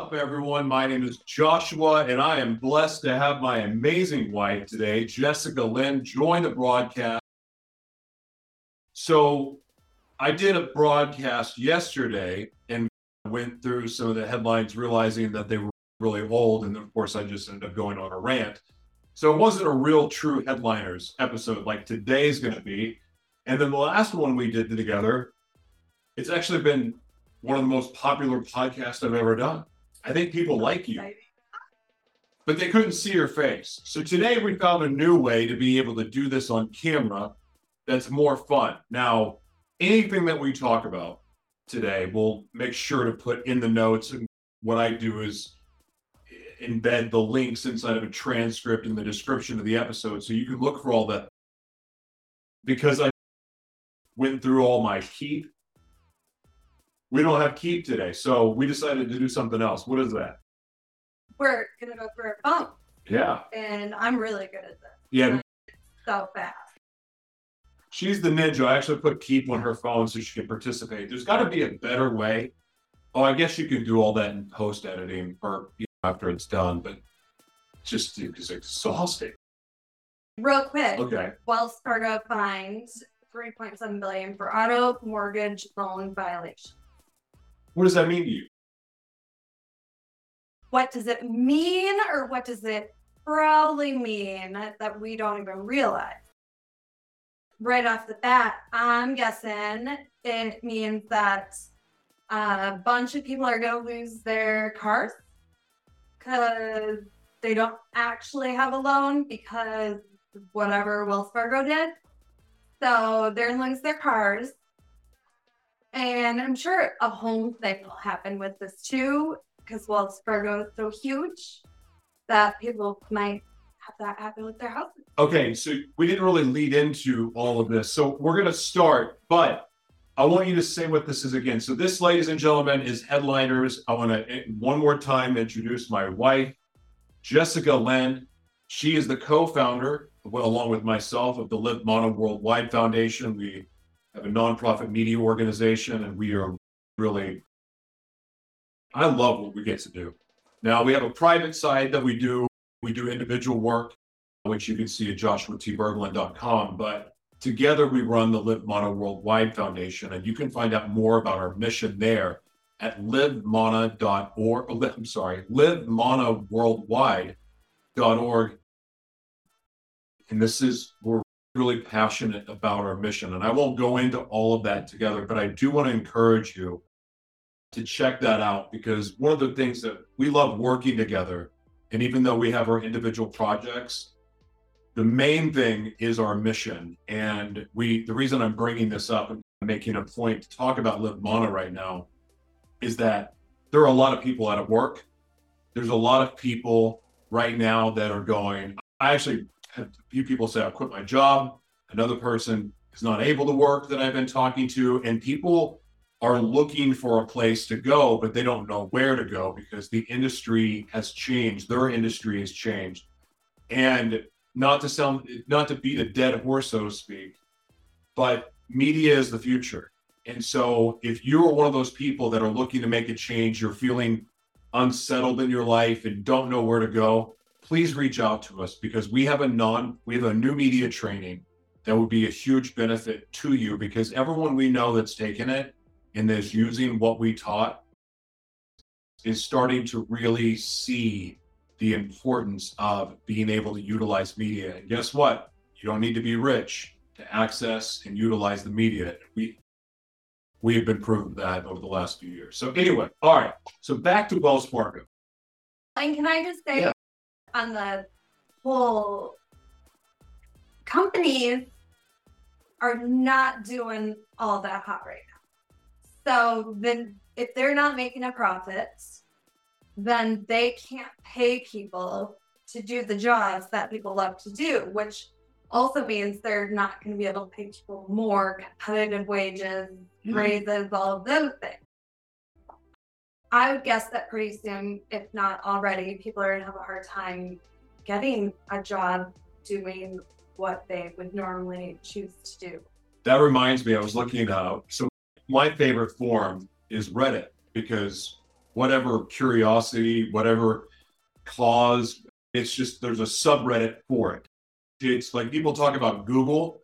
up, everyone? My name is Joshua, and I am blessed to have my amazing wife today, Jessica Linn, join the broadcast. So, I did a broadcast yesterday and went through some of the headlines, realizing that they were really old. And of course, I just ended up going on a rant. So, it wasn't a real true headliners episode like today's going to be. And then the last one we did together, it's actually been one of the most popular podcasts I've ever done. I think people like you, but they couldn't see your face. So today we found a new way to be able to do this on camera that's more fun. Now, anything that we talk about today, we'll make sure to put in the notes. And what I do is embed the links inside of a transcript in the description of the episode so you can look for all that. Because I went through all my keep we don't have keep today, so we decided to do something else. What is that? We're gonna go for a bump, Yeah, and I'm really good at this. yeah. So fast. She's the ninja. I actually put keep on her phone so she can participate. There's got to be a better way. Oh, I guess you can do all that in post editing or you know, after it's done, but just it's exhausting. Real quick, Okay. Wells Fargo finds 3.7 billion for auto mortgage loan violation. What does that mean to you? What does it mean, or what does it probably mean that we don't even realize? Right off the bat, I'm guessing it means that a bunch of people are going to lose their cars because they don't actually have a loan because whatever Wells Fargo did. So they're going to lose their cars. And I'm sure a home thing will happen with this too, because Wells Fargo is so huge that people might have that happen with their houses. Okay, so we didn't really lead into all of this. So we're going to start, but I want you to say what this is again. So, this, ladies and gentlemen, is Headliners. I want to eh, one more time introduce my wife, Jessica Linn. She is the co founder, well, along with myself, of the Live Mono Worldwide Foundation. We have a nonprofit media organization, and we are really, I love what we get to do. Now, we have a private side that we do. We do individual work, which you can see at joshuatberglan.com. But together, we run the Live Mono Worldwide Foundation, and you can find out more about our mission there at livemona.org. Oh, I'm sorry, livemonoworldwide.org. And this is, we're really passionate about our mission. And I won't go into all of that together, but I do want to encourage you to check that out because one of the things that we love working together, and even though we have our individual projects, the main thing is our mission. And we, the reason I'm bringing this up and making a point to talk about Live right now is that there are a lot of people out of work. There's a lot of people right now that are going, I actually a few people say, I quit my job. Another person is not able to work that I've been talking to. And people are looking for a place to go, but they don't know where to go because the industry has changed. Their industry has changed. And not to sound, not to beat a dead horse, so to speak, but media is the future. And so if you're one of those people that are looking to make a change, you're feeling unsettled in your life and don't know where to go, please reach out to us because we have a non we have a new media training that would be a huge benefit to you because everyone we know that's taken it and is using what we taught is starting to really see the importance of being able to utilize media. And guess what? You don't need to be rich to access and utilize the media. We we have been proving that over the last few years. So anyway, all right. So back to Wells Fargo. And can I just say Yeah. On the whole companies are not doing all that hot right now. So then if they're not making a profit, then they can't pay people to do the jobs that people love to do, which also means they're not going to be able to pay people more competitive wages, Mhm. raises, all of those things. I would guess that pretty soon, if not already, people are going to have a hard time getting a job doing what they would normally choose to do. That reminds me, I was looking out. So my favorite forum is Reddit because whatever curiosity, whatever cause. It's just there's a subreddit for it. It's like people talk about Google.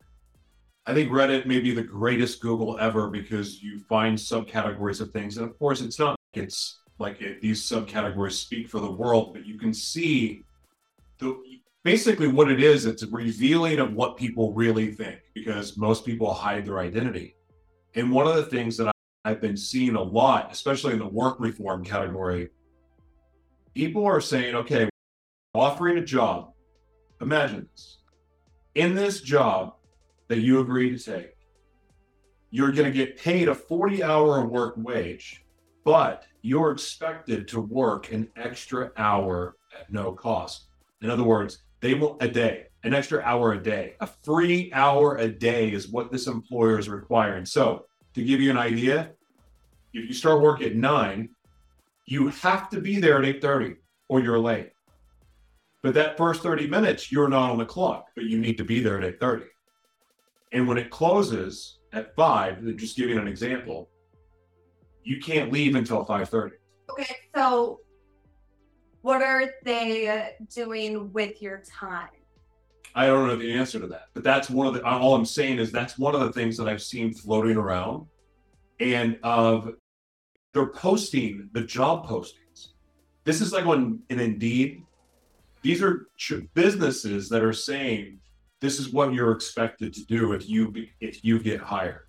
I think Reddit may be the greatest Google ever because you find subcategories of things. And of course, it's not it's like it, these subcategories speak for the world, but you can see the basically what it is. It's a revealing of what people really think because most people hide their identity. And one of the things that I've been seeing a lot, especially in the work reform category, people are saying, okay, offering a job. Imagine this. In this job that you agree to take, you're going to get paid a 40 hour work wage, but you're expected to work an extra hour at no cost. In other words, they will a day, an extra hour a day, a free hour a day is what this employer is requiring. So, to give you an idea, if you start work at nine, you have to be there at 8:30 or you're late. But that first 30 minutes, you're not on the clock, but you need to be there at 8:30. And when it closes at five, just giving an example, you can't leave until 5:30. Okay, so what are they uh, doing with your time? I don't know the answer to that, but that's one of the. All I'm saying is that's one of the things that I've seen floating around, and of they're posting the job postings. This is like on an Indeed. These are businesses that are saying this is what you're expected to do if you if you get hired.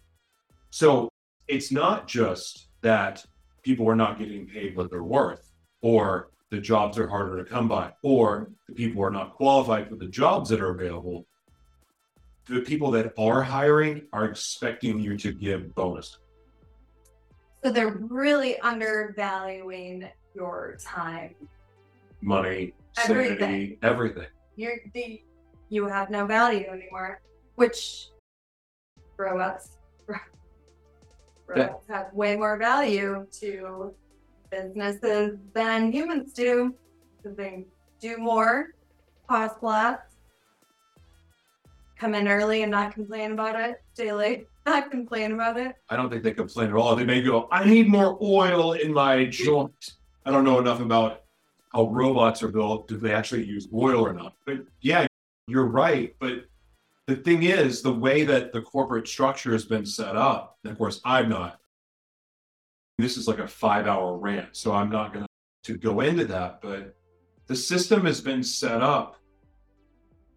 So it's not just that people are not getting paid what they're worth, or the jobs are harder to come by, or the people are not qualified for the jobs that are available. The people that are hiring are expecting you to give bonus. So they're really undervaluing your time, money, everything, sanity, everything. You're the you have no value anymore, which robots robots have way more value to businesses than humans do because they do more, cost less, come in early and not complain about it, stay late not complain about it. I don't think they complain at all. They may go, I need more oil in my joint. I don't know enough about how robots are built. Do they actually use oil or not? But yeah, you're right. But the thing is, the way that the corporate structure has been set up, and of course, I'm not. This is like a five hour rant, so I'm not going to go into that. But the system has been set up.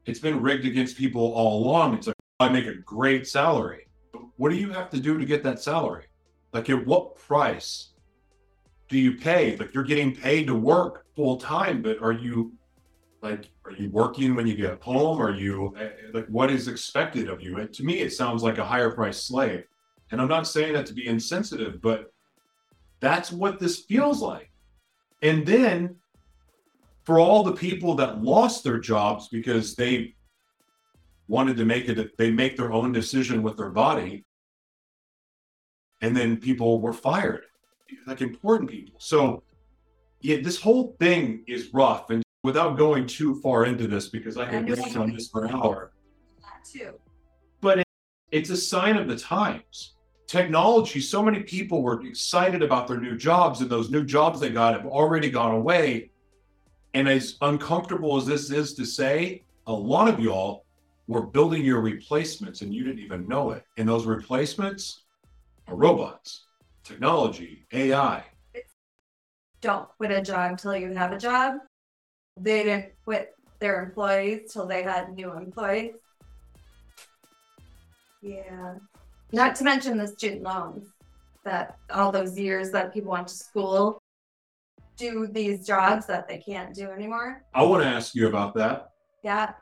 It's been rigged against people all along. It's like, I make a great salary what do you have to do to get that salary? Like, at what price do you pay? Like, you're getting paid to work full time, but are you like, are you working when you get home? Are you like, what is expected of you? And to me, it sounds like a higher price slave. And I'm not saying that to be insensitive, but that's what this feels like. And then for all the people that lost their jobs because they wanted to make it they make their own decision with their body and then people were fired like important people so yeah this whole thing is rough and without going too far into this because i could go on this for an hour that too but it, it's a sign of the times technology so many people were excited about their new jobs and those new jobs they got have already gone away and as uncomfortable as this is to say a lot of y'all we're building your replacements and you didn't even know it. And those replacements are robots, technology, AI. Don't quit a job until you have a job. They didn't quit their employees till they had new employees. Yeah. Not to mention the student loans that all those years that people went to school do these jobs that they can't do anymore. I want to ask you about that. Yeah.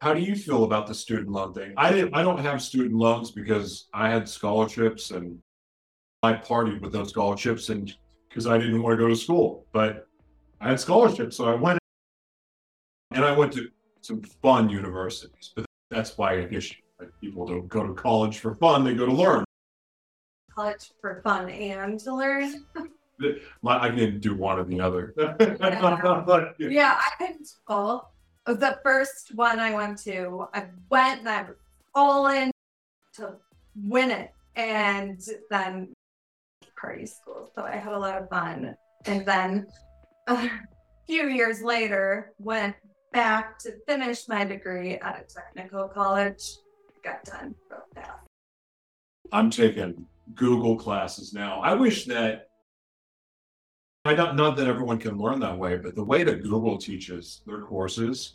How do you feel about the student loan thing? I didn't. I don't have student loans because I had scholarships and I partied with those scholarships and because I didn't want to go to school. But I had scholarships, so I went and I went to some fun universities. But that's why I guess people don't go to college for fun; they go to learn. College for fun and to learn. I didn't do one or the other. yeah. yeah, I couldn't school the first one I went to. I went and I all in to win it. And then party school, so I had a lot of fun. And then a few years later, went back to finish my degree at a technical college. Got done real fast. I'm taking Google classes now. I wish that I don't not that everyone can learn that way, but the way that Google teaches their courses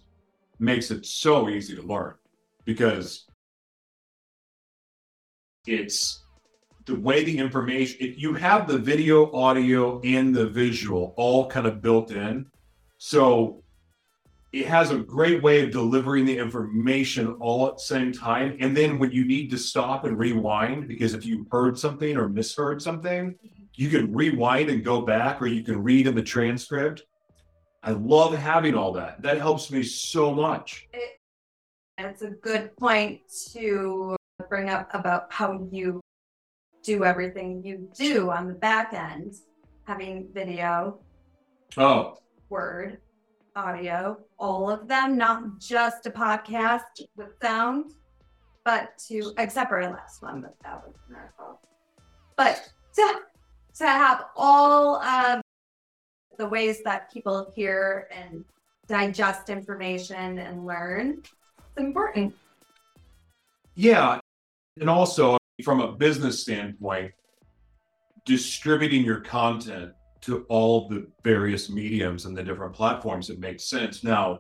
makes it so easy to learn because it's the way the information you have the video audio and the visual all kind of built in. So it has a great way of delivering the information all at the same time. And then when you need to stop and rewind because if you heard something or misheard something mm-hmm. you can rewind and go back or you can read in the transcript. I love having all that. That helps me so much. It, it's a good point to bring up about how you do everything you do on the back end, having video, oh, word, audio, all of them, not just a podcast with sound, but to except for our last one, but that was our fault. But to, to have all of the ways that people hear and digest information and learn, it's important. Yeah. And also, from a business standpoint, distributing your content to all the various mediums and the different platforms, it makes sense. Now,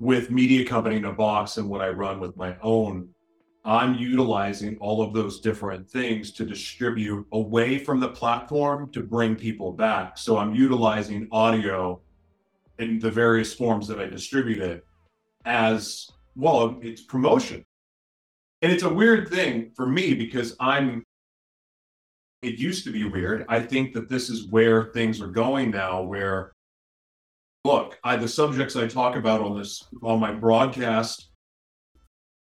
with Media Company in a Box and what I run with my own, I'm utilizing all of those different things to distribute away from the platform to bring people back. So I'm utilizing audio in the various forms that I distribute it as well, it's promotion. And it's a weird thing for me because I'm, it used to be weird. I think that this is where things are going now, where, look, I, the subjects I talk about on this, on my broadcast,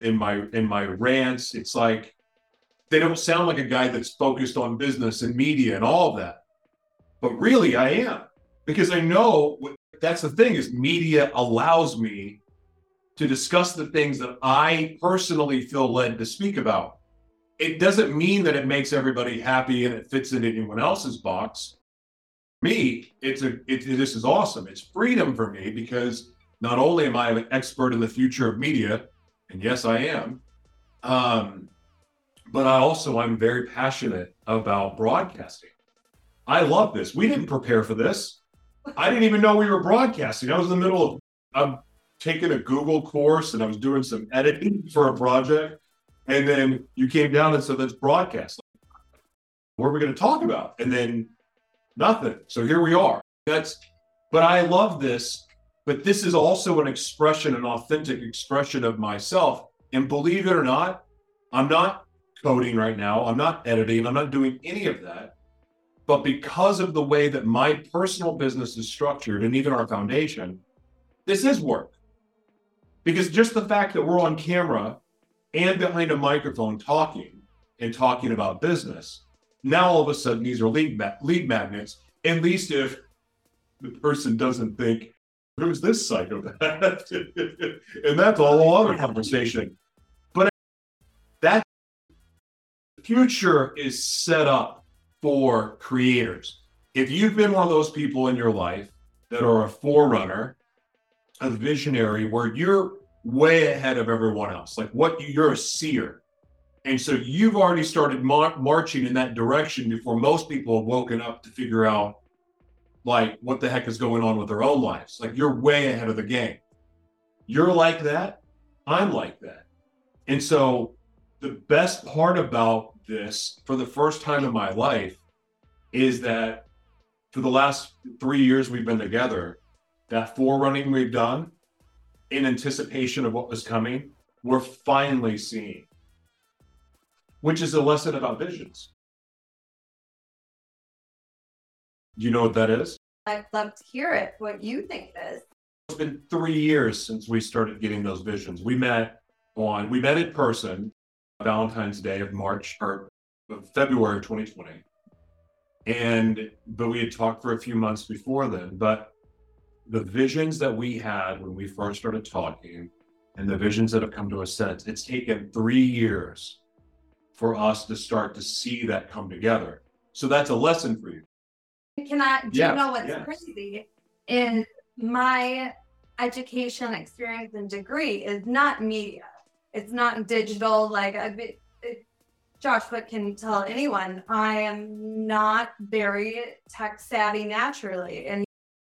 in my, in my rants, it's like, they don't sound like a guy that's focused on business and media and all that. But really, I am because I know that's the thing is media allows me to discuss the things that I personally feel led to speak about. It doesn't mean that it makes everybody happy and it fits in anyone else's box. Me, it's a it, this is awesome. It's freedom for me because not only am I an expert in the future of media, and yes, I am, um, but I also I'm very passionate about broadcasting. I love this. We didn't prepare for this. I didn't even know we were broadcasting. I was in the middle of, of taking a Google course and I was doing some editing for a project. And then you came down and said, let's broadcast. What are we going to talk about? And then nothing. So here we are. That's, but I love this. But this is also an expression, an authentic expression of myself. And believe it or not, I'm not coding right now. I'm not editing. I'm not doing any of that. But because of the way that my personal business is structured and even our foundation, this is work. Because just the fact that we're on camera and behind a microphone talking and talking about business, now all of a sudden these are lead, ma- lead magnets, at least if the person doesn't think, who's this psychopath? and that's a whole other conversation. But that future is set up for creators. If you've been one of those people in your life that are a forerunner a visionary where you're way ahead of everyone else. Like what you're a seer. And so you've already started mar- marching in that direction before most people have woken up to figure out like what the heck is going on with their own lives. Like you're way ahead of the game. You're like that. I'm like that. And so the best part about this for the first time in my life is that for the last three years we've been together, that forerunning we've done in anticipation of what was coming, we're finally seeing, which is a lesson about visions. Do you know what that is? I'd love to hear it, what you think it is. It's been three years since we started getting those visions. We met on, we met in person Valentine's Day of March or February of 2020. And, but we had talked for a few months before then. But the visions that we had when we first started talking and the visions that have come to us since, it's taken three years for us to start to see that come together. So that's a lesson for you. Can I, do Yeah, you know what's yeah. crazy? In my education experience and degree is not media. It's not digital. Like I've been, it, Joshua can tell anyone, I am not very tech savvy naturally, and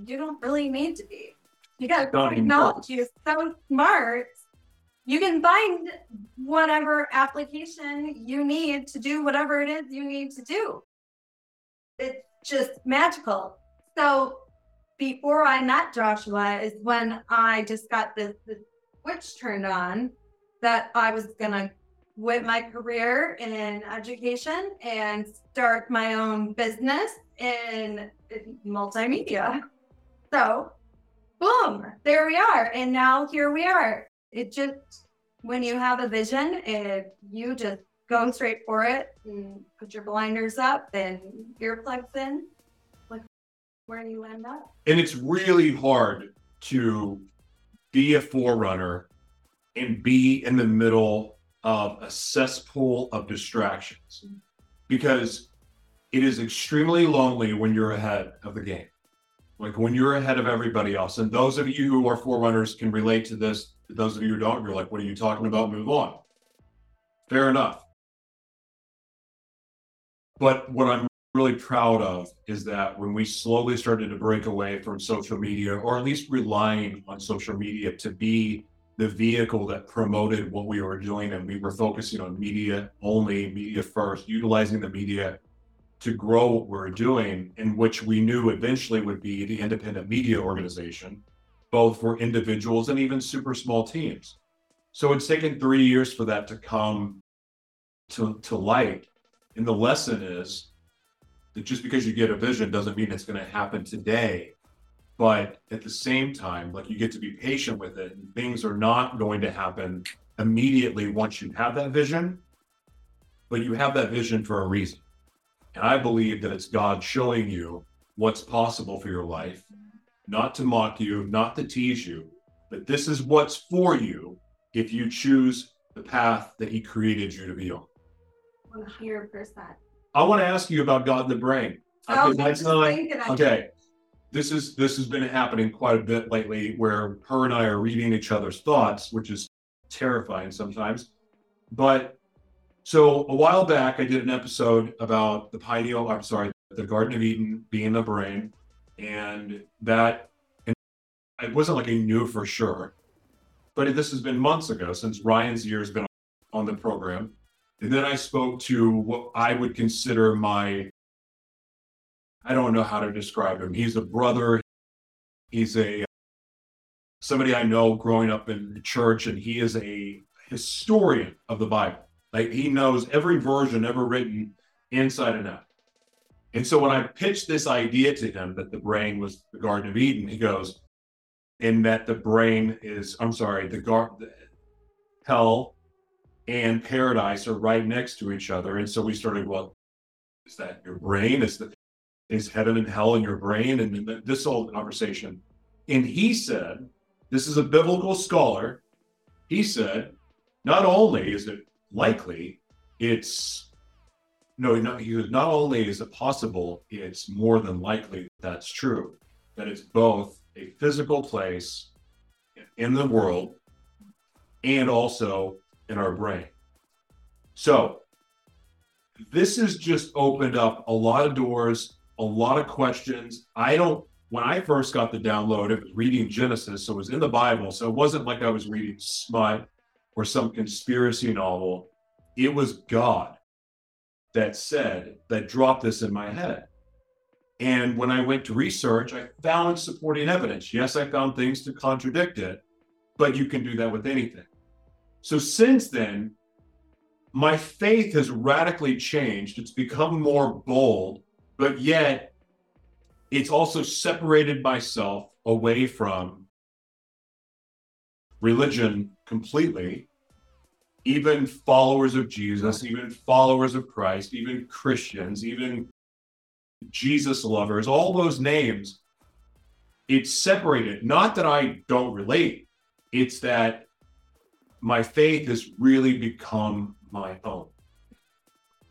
you don't really need to be. You got technology is so smart. You can find whatever application you need to do whatever it is you need to do. It's just magical. So before I met Joshua is when I just got this, this switch turned on that I was gonna quit my career in education and start my own business in, in multimedia. So boom, there we are. And now here we are. It just when you have a vision, if you just go straight for it and put your blinders up and earplugs in, like where you end up. And it's really hard to be a forerunner and be in the middle of a cesspool of distractions mm-hmm. because it is extremely lonely when you're ahead of the game. Like when you're ahead of everybody else. And those of you who are forerunners can relate to this. Those of you who don't, you're like, what are you talking about? Move on. Fair enough. But what I'm really proud of is that when we slowly started to break away from social media, or at least relying on social media to be the vehicle that promoted what we were doing, and we were focusing on media only, media first, utilizing the media to grow what we're doing, in which we knew eventually would be the independent media organization, both for individuals and even super small teams. So it's taken three years for that to come to, to light. And the lesson is that just because you get a vision doesn't mean it's going to happen today. But at the same time, like you get to be patient with it, and things are not going to happen immediately once you have that vision, but you have that vision for a reason. And I believe that it's God showing you what's possible for your life, not to mock you, not to tease you, but this is what's for you if you choose the path that He created you to be on. One hundred percent. I want to ask you about God in the brain. Oh, Was that's not- Okay. This is this has been happening quite a bit lately where her and I are reading each other's thoughts, which is terrifying sometimes. But so a while back I did an episode about the pineal, I'm sorry, the Garden of Eden being the brain, and that and it wasn't like I knew for sure. But this has been months ago since Ryan's year has been on the program. And then I spoke to what I would consider my I don't know how to describe him. He's a brother. He's a somebody I know growing up in the church, and he is a historian of the Bible. Like he knows every version ever written inside and out. And so when I pitched this idea to him that the brain was the Garden of Eden, he goes, and that the brain is, I'm sorry, the gar the hell and paradise are right next to each other. And so we started, well, is that your brain? Is the is heaven and hell in your brain? And this whole conversation. And he said, this is a biblical scholar. He said, not only is it likely, it's no, no, was not only is it possible, it's more than likely that's true. That it's both a physical place in the world and also in our brain. So this has just opened up a lot of doors, a lot of questions. I don't, when I first got the download, it was reading Genesis, so it was in the Bible. So it wasn't like I was reading smut or some conspiracy novel. It was God that said, that dropped this in my head. And when I went to research, I found supporting evidence. Yes, I found things to contradict it, but you can do that with anything. So since then, my faith has radically changed. It's become more bold, but yet it's also separated myself away from religion completely. Even followers of Jesus, even followers of Christ, even Christians, even Jesus lovers, all those names, it's separated. Not that I don't relate, it's that my faith has really become my own.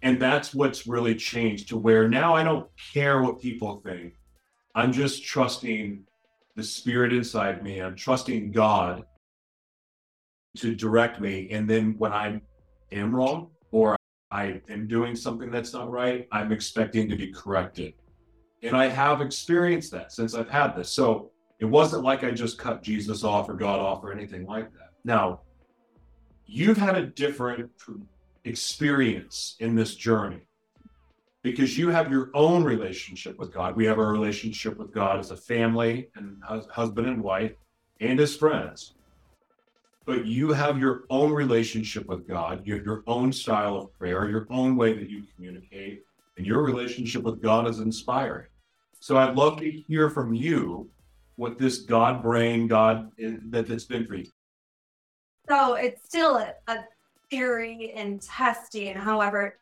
And that's what's really changed to where now I don't care what people think. I'm just trusting the spirit inside me. I'm trusting God to direct me. And then when I am wrong or I am doing something that's not right, I'm expecting to be corrected. And I have experienced that since I've had this. So it wasn't like I just cut Jesus off or God off or anything like that. Now, you've had a different experience in this journey because you have your own relationship with God. We have our relationship with God as a family and husband and wife and as friends. But you have your own relationship with God. You have your own style of prayer, your own way that you communicate, and your relationship with God is inspiring. So I'd love to hear from you what this God brain, God that, that's been for you. So it's still a, a theory and testing. However,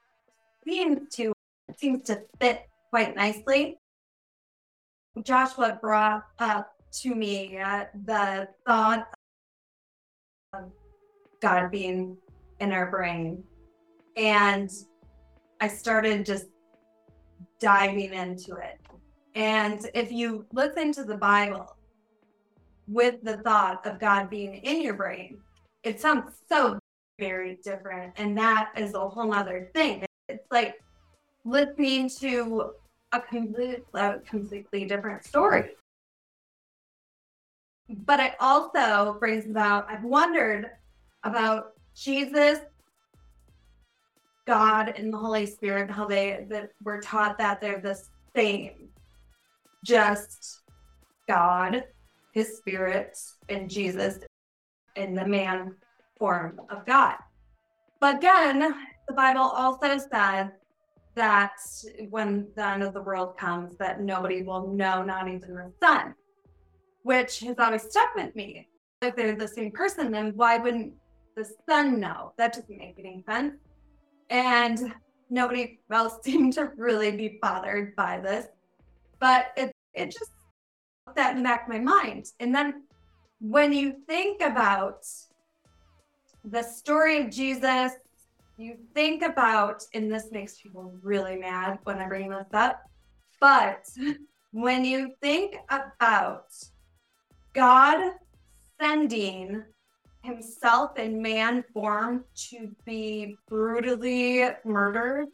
seems to seems to fit quite nicely. Joshua brought up to me uh, the thought God being in our brain, and I started just diving into it. And if you listen to the Bible with the thought of God being in your brain, it sounds so very different. And that is a whole other thing. It's like listening to a, complete, a completely different story. But it also brings about, I've wondered about Jesus, God, and the Holy Spirit, how they that we're taught that they're the same. Just God, his spirit, and Jesus in the man form of God. But again, the Bible also says that when the end of the world comes, that nobody will know, not even the Son, which has always stuck with me. If they're the same person, then why wouldn't the Son know? That doesn't make any sense. And nobody else seemed to really be bothered by this. But it it just that in the back of my mind. And then when you think about the story of Jesus, you think about, and this makes people really mad when I bring this up, but when you think about God sending himself in man form to be brutally murdered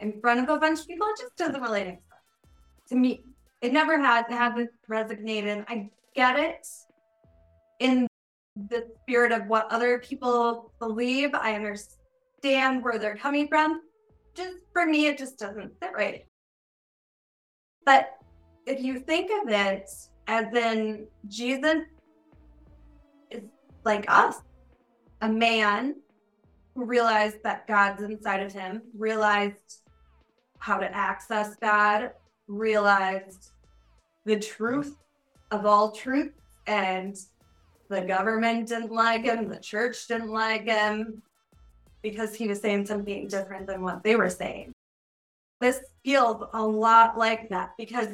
in front of a bunch of people, it just doesn't relate to, me. It never has. It hasn't resonated. I get it in the spirit of what other people believe. I understand where they're coming from. Just for me, it just doesn't sit right. But if you think of it as in Jesus like us, a man who realized that God's inside of him, realized how to access God, realized the truth of all truth and the government didn't like him, the church didn't like him because he was saying something different than what they were saying. This feels a lot like that because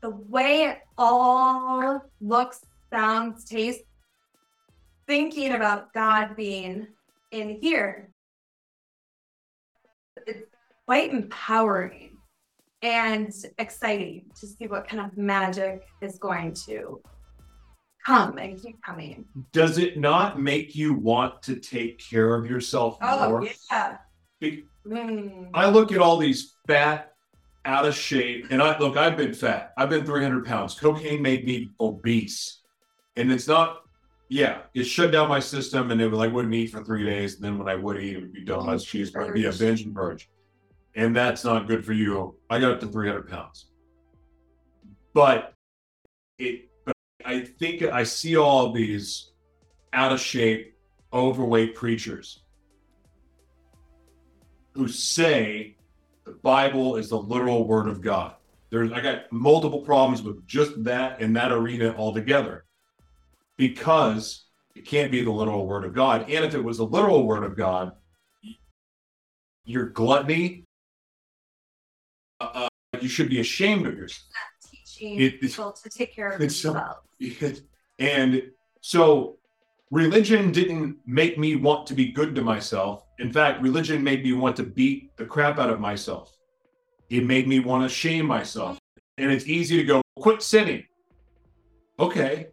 the way it all looks, sounds, tastes, thinking about God being in here, it's quite empowering and exciting to see what kind of magic is going to come and keep coming. Does it not make you want to take care of yourself oh, more? Yeah. Be- mm. I look at all these fat, out of shape, and I look, I've been fat. I've been 300 pounds. Cocaine made me obese. And it's not, yeah, it shut down my system and it was like wouldn't eat for three days. And then when I would eat, it would be donuts, cheeseburger, be a binge and purge. And that's not good for you. I got up to 300 pounds. But it I think I see all these out of shape, overweight preachers who say the Bible is the literal word of God. There's I got multiple problems with just that in that arena altogether. Because it can't be the literal word of God. And if it was the literal word of God, your gluttony, uh, uh, you should be ashamed of yourself teaching it, people to take care of themselves. and so religion didn't make me want to be good to myself. In fact, religion made me want to beat the crap out of myself. It made me want to shame myself. And it's easy to go, quit sinning. Okay,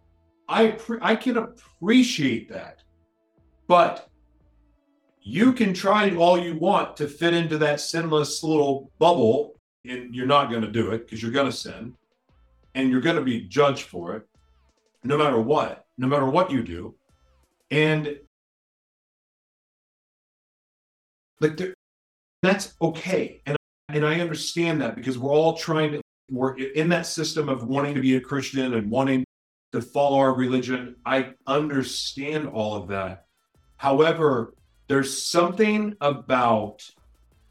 I, I can appreciate that. But you can try all you want to fit into that sinless little bubble, and you're not going to do it because you're going to sin and you're going to be judged for it no matter what, no matter what you do. And like that's okay. And and I understand that because we're all trying to we're in that system of wanting to be a Christian and wanting to follow our religion. I understand all of that. However, there's something about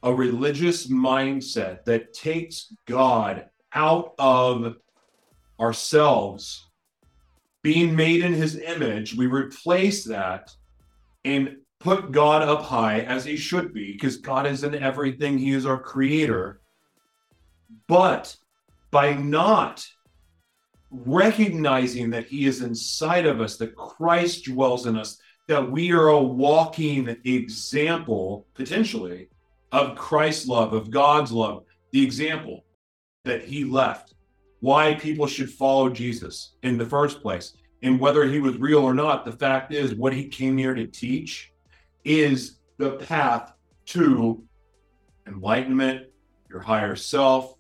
a religious mindset that takes God out of ourselves being made in his image. We replace that and put God up high as he should be because God is in everything. He is our creator. But by not recognizing that he is inside of us, that Christ dwells in us, that we are a walking example, potentially, of Christ's love, of God's love, the example that he left, why people should follow Jesus in the first place. And whether he was real or not, the fact is, what he came here to teach is the path to enlightenment, your higher self,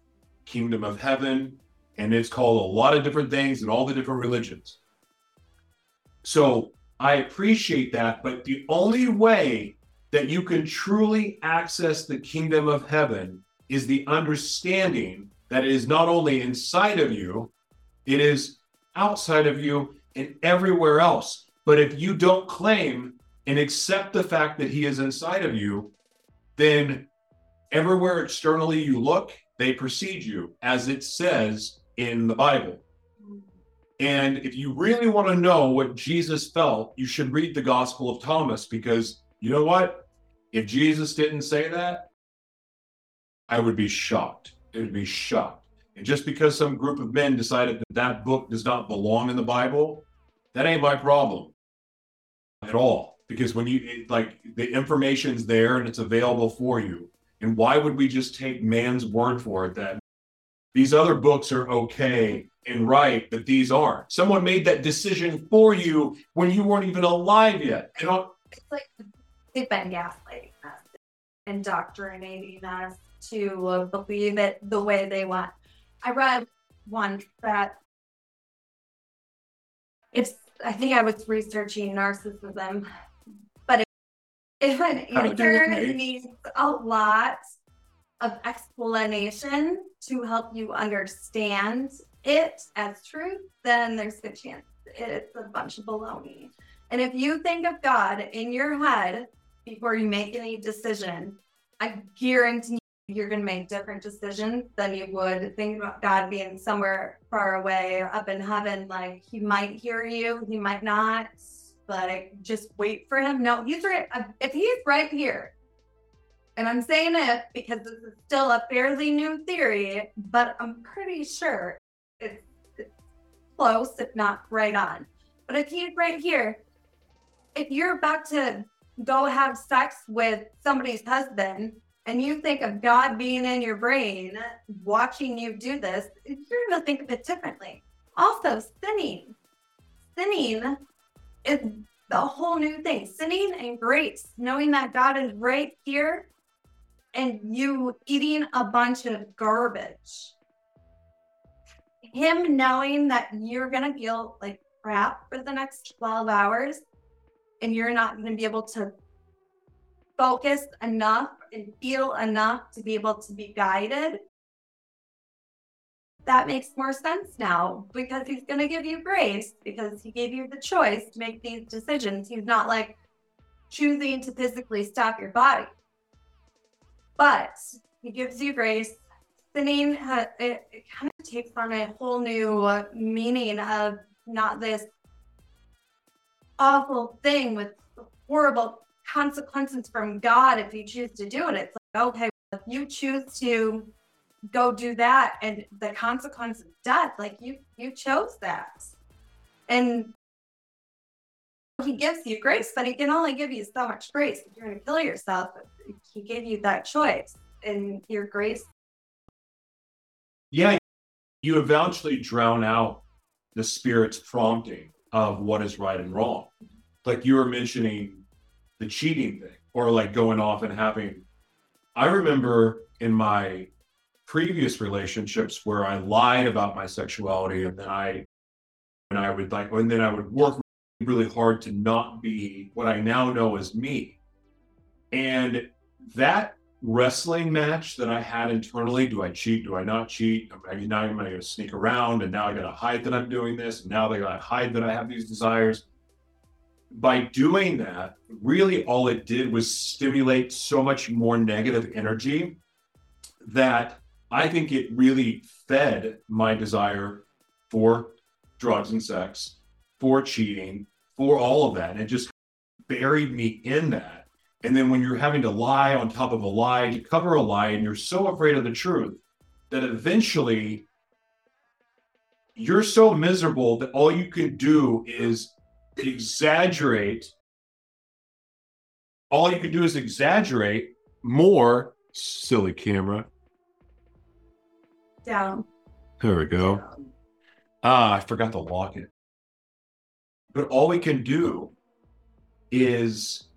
kingdom of heaven. And it's called a lot of different things in all the different religions. So I appreciate that. But the only way that you can truly access the kingdom of heaven is the understanding that it is not only inside of you, it is outside of you and everywhere else. But if you don't claim and accept the fact that he is inside of you, then everywhere externally you look, they precede you, as it says in the Bible. And if you really want to know what Jesus felt, you should read the Gospel of Thomas because you know what? If Jesus didn't say that, I would be shocked. It would be shocked. And just because some group of men decided that that book does not belong in the Bible, that ain't my problem at all. Because when you like the information's there and it's available for you. And why would we just take man's word for it that these other books are okay and right, but these aren't? Someone made that decision for you when you weren't even alive yet. You know, it's like they've been gaslighting us, indoctrinating us to believe it the way they want. I read one that it's I think I was researching narcissism, but if an answer needs a lot of explanation to help you understand it as truth, then there's a chance it's a bunch of baloney. And if you think of God in your head before you make any decision, I guarantee you're going to make different decisions than you would think about God being somewhere far away up in heaven. Like he might hear you, he might not, but just wait for him. No, he's right. If he's right here, and I'm saying it because this is still a fairly new theory, but I'm pretty sure it's, it's close, if not right on. But if he's right here, if you're about to go have sex with somebody's husband and you think of God being in your brain, watching you do this, you're going to think of it differently. Also, sinning. Sinning is the whole new thing. Sinning and grace, knowing that God is right here and you eating a bunch of garbage. Him knowing that you're going to feel like crap for the next 12 hours and you're not going to be able to focus enough and feel enough to be able to be guided, that makes more sense now because he's going to give you grace because he gave you the choice to make these decisions. He's not like choosing to physically stop your body, but he gives you grace. Sinning, it, it kind of takes on a whole new meaning of not this awful thing with horrible consequences from God if you choose to do it. It's like, okay, if you choose to go do that and the consequence of death, like you you chose that. And he gives you grace, but he can only give you so much grace. If you're going to kill yourself, he gave you that choice, and your grace. Yeah, you eventually drown out the spirit's prompting of what is right and wrong. Like you were mentioning the cheating thing, or like going off and having. I remember in my previous relationships where I lied about my sexuality, and then I, and I would like, and then I would work really hard to not be what I now know as me. And that wrestling match that I had internally, do I cheat? Do I not cheat? I mean, now I'm going to sneak around and now I got to hide that I'm doing this. And now they got to hide that I have these desires. By doing that, really all it did was stimulate so much more negative energy that I think it really fed my desire for drugs and sex for cheating, for all of that. And it just buried me in that. And then when you're having to lie on top of a lie to cover a lie, and you're so afraid of the truth that eventually you're so miserable that all you can do is exaggerate. All you can do is exaggerate more. Silly camera. Down. There we go. Ah, I forgot to lock it. But all we can do is,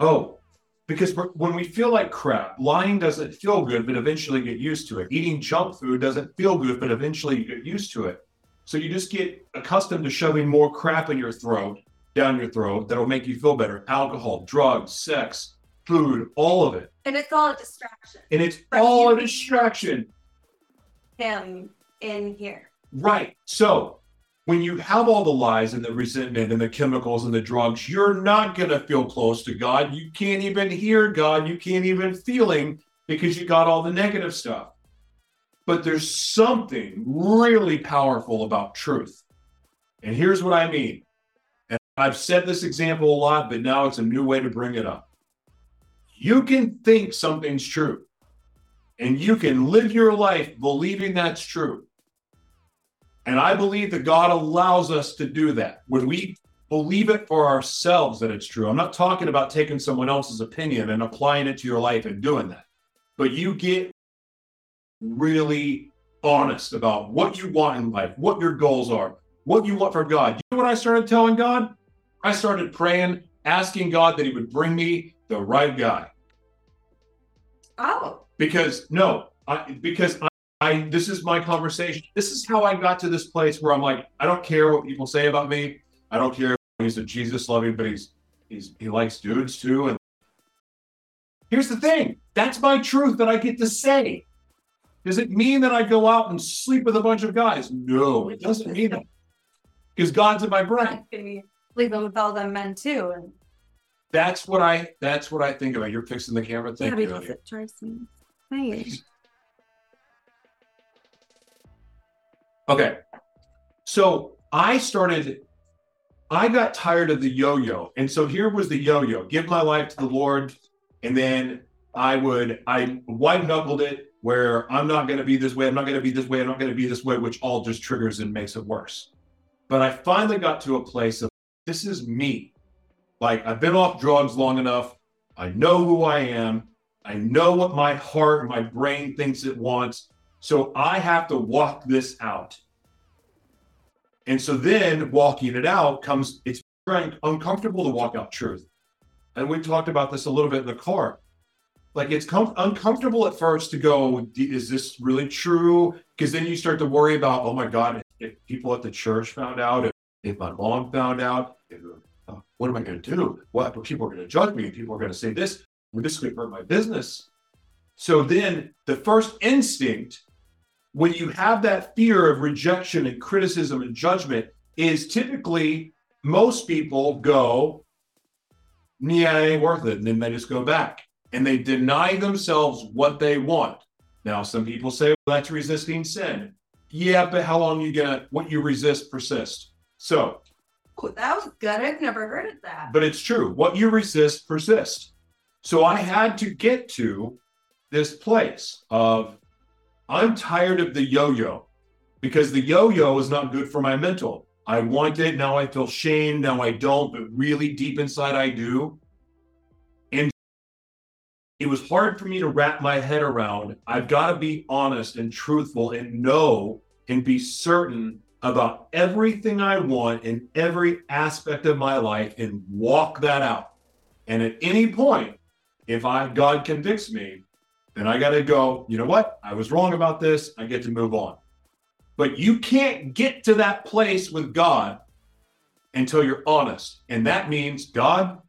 oh, because when we feel like crap, lying doesn't feel good, but eventually get used to it. Eating junk food doesn't feel good, but eventually you get used to it. So you just get accustomed to shoving more crap in your throat, down your throat, that'll make you feel better. Alcohol, drugs, sex, food, all of it. And it's all a distraction. And it's all a distraction. Him in here. Right. So when you have all the lies and the resentment and the chemicals and the drugs, you're not going to feel close to God. You can't even hear God. You can't even feel Him because you got all the negative stuff. But there's something really powerful about truth. And here's what I mean. And I've said this example a lot, but now it's a new way to bring it up. You can think something's true, and you can live your life believing that's true. And I believe that God allows us to do that when we believe it for ourselves that it's true. I'm not talking about taking someone else's opinion and applying it to your life and doing that, but you get really honest about what you want in life, what your goals are, what you want from God. You know what I started telling God? I started praying, asking God that He would bring me the right guy. Oh. Because no, I, because I, I this is my conversation. This is how I got to this place where I'm like, I don't care what people say about me. I don't care he's a Jesus loving, but he's he's he likes dudes too. And here's the thing: that's my truth that I get to say. Does it mean that I go out and sleep with a bunch of guys? No, it doesn't mean that. Because God's in my brain. Leave them with all them men too. And that's what I that's what I think about. You're fixing the camera. Thank yeah, you. because it drives me. Nice. Okay. So I started, I got tired of the yo yo. And so here was the yo yo give my life to the Lord. And then I would, I white knuckled it where I'm not going to be this way. I'm not going to be this way. I'm not going to be this way, which all just triggers and makes it worse. But I finally got to a place of this is me. Like I've been off drugs long enough. I know who I am. I know what my heart and my brain thinks it wants. So I have to walk this out. And so then walking it out comes, it's uncomfortable to walk out truth. And we talked about this a little bit in the car. Like it's com- uncomfortable at first to go, is this really true? Because then you start to worry about, oh my God, if people at the church found out, if, if my mom found out, if, uh, what am I going to do? What people are going to judge me? People are going to say this. This could hurt my business. So then the first instinct when you have that fear of rejection and criticism and judgment is typically most people go, yeah, it ain't worth it. And then they just go back and they deny themselves what they want. Now, some people say well, that's resisting sin. Yeah, but how long you gonna what you resist persist? So oh, that was good. I've never heard of that. But it's true. What you resist persist. So I had to get to this place of I'm tired of the yo yo because the yo yo is not good for my mental. I want it. Now I feel shame. Now I don't, but really deep inside I do. And it was hard for me to wrap my head around. I've got to be honest and truthful and know and be certain about everything I want in every aspect of my life and walk that out. And at any point, if I God convicts me, then I got to go, you know what? I was wrong about this. I get to move on. But you can't get to that place with God until you're honest. And that means, God,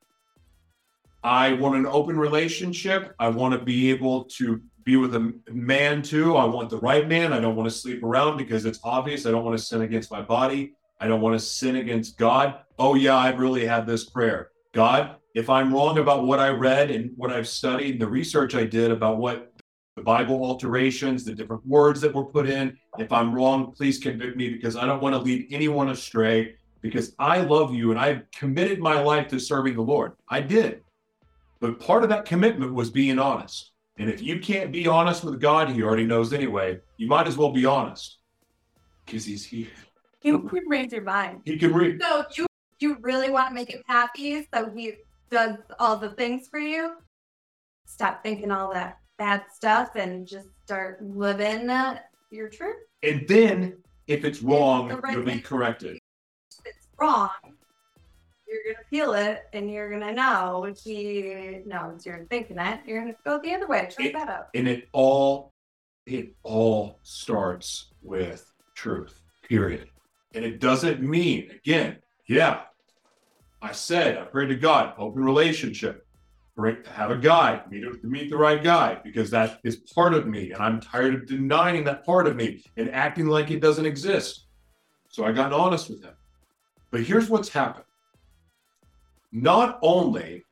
I want an open relationship. I want to be able to be with a man too. I want the right man. I don't want to sleep around because it's obvious. I don't want to sin against my body. I don't want to sin against God. Oh, yeah, I really had this prayer. God, if I'm wrong about what I read and what I've studied, and the research I did about what the Bible alterations, the different words that were put in, if I'm wrong, please convict me because I don't want to lead anyone astray because I love you and I've committed my life to serving the Lord. I did. But part of that commitment was being honest. And if you can't be honest with God, He already knows anyway, you might as well be honest because He's here. You can read your mind. He can read. So you you really want to make him happy, so he does all the things for you. Stop thinking all that bad stuff and just start living your truth. And then if it's wrong, the right you'll be corrected. If it's wrong, you're gonna feel it and you're gonna know he knows you're thinking that You're gonna go the other way. Try It- that out. And it all it all starts with truth. Period. And it doesn't mean, again, yeah. I said, I prayed to God, open relationship. Great, have a guy, meet meet the right guy, because that is part of me, and I'm tired of denying that part of me and acting like it doesn't exist. So I got honest with him. But here's what's happened. Not only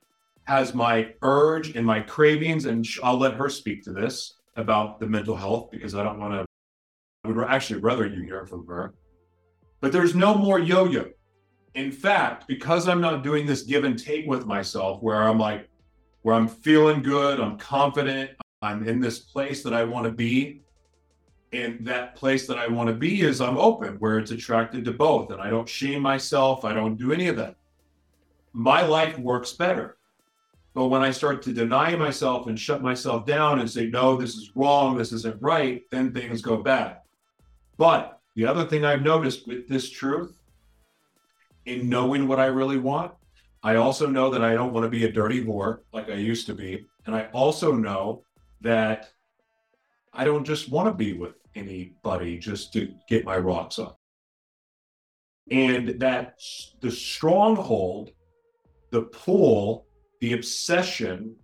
has my urge and my cravings, and I'll let her speak to this about the mental health because I don't want to. I would actually rather you hear from her. But there's no more yo-yo. In fact, because I'm not doing this give and take with myself, where I'm like, where I'm feeling good, I'm confident, I'm in this place that I want to be. And that place that I want to be is I'm open, where it's attracted to both. And I don't shame myself. I don't do any of that. My life works better. But when I start to deny myself and shut myself down and say, no, this is wrong, this isn't right, then things go bad. But the other thing I've noticed with this truth, in knowing what I really want, I also know that I don't want to be a dirty whore like I used to be. And I also know that I don't just want to be with anybody just to get my rocks up. And that the stronghold, the pull, the obsession,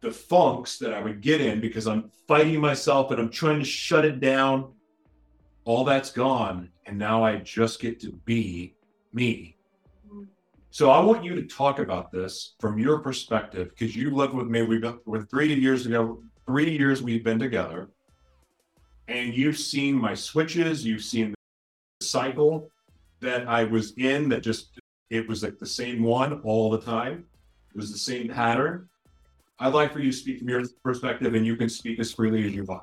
the funks that I would get in because I'm fighting myself and I'm trying to shut it down, all that's gone. And now I just get to be me. So I want you to talk about this from your perspective because you lived with me. We've been with three years ago, three years we've been together, and you've seen my switches. You've seen the cycle that I was in. That just it was like the same one all the time. It was the same pattern. I'd like for you to speak from your perspective, and you can speak as freely as you want.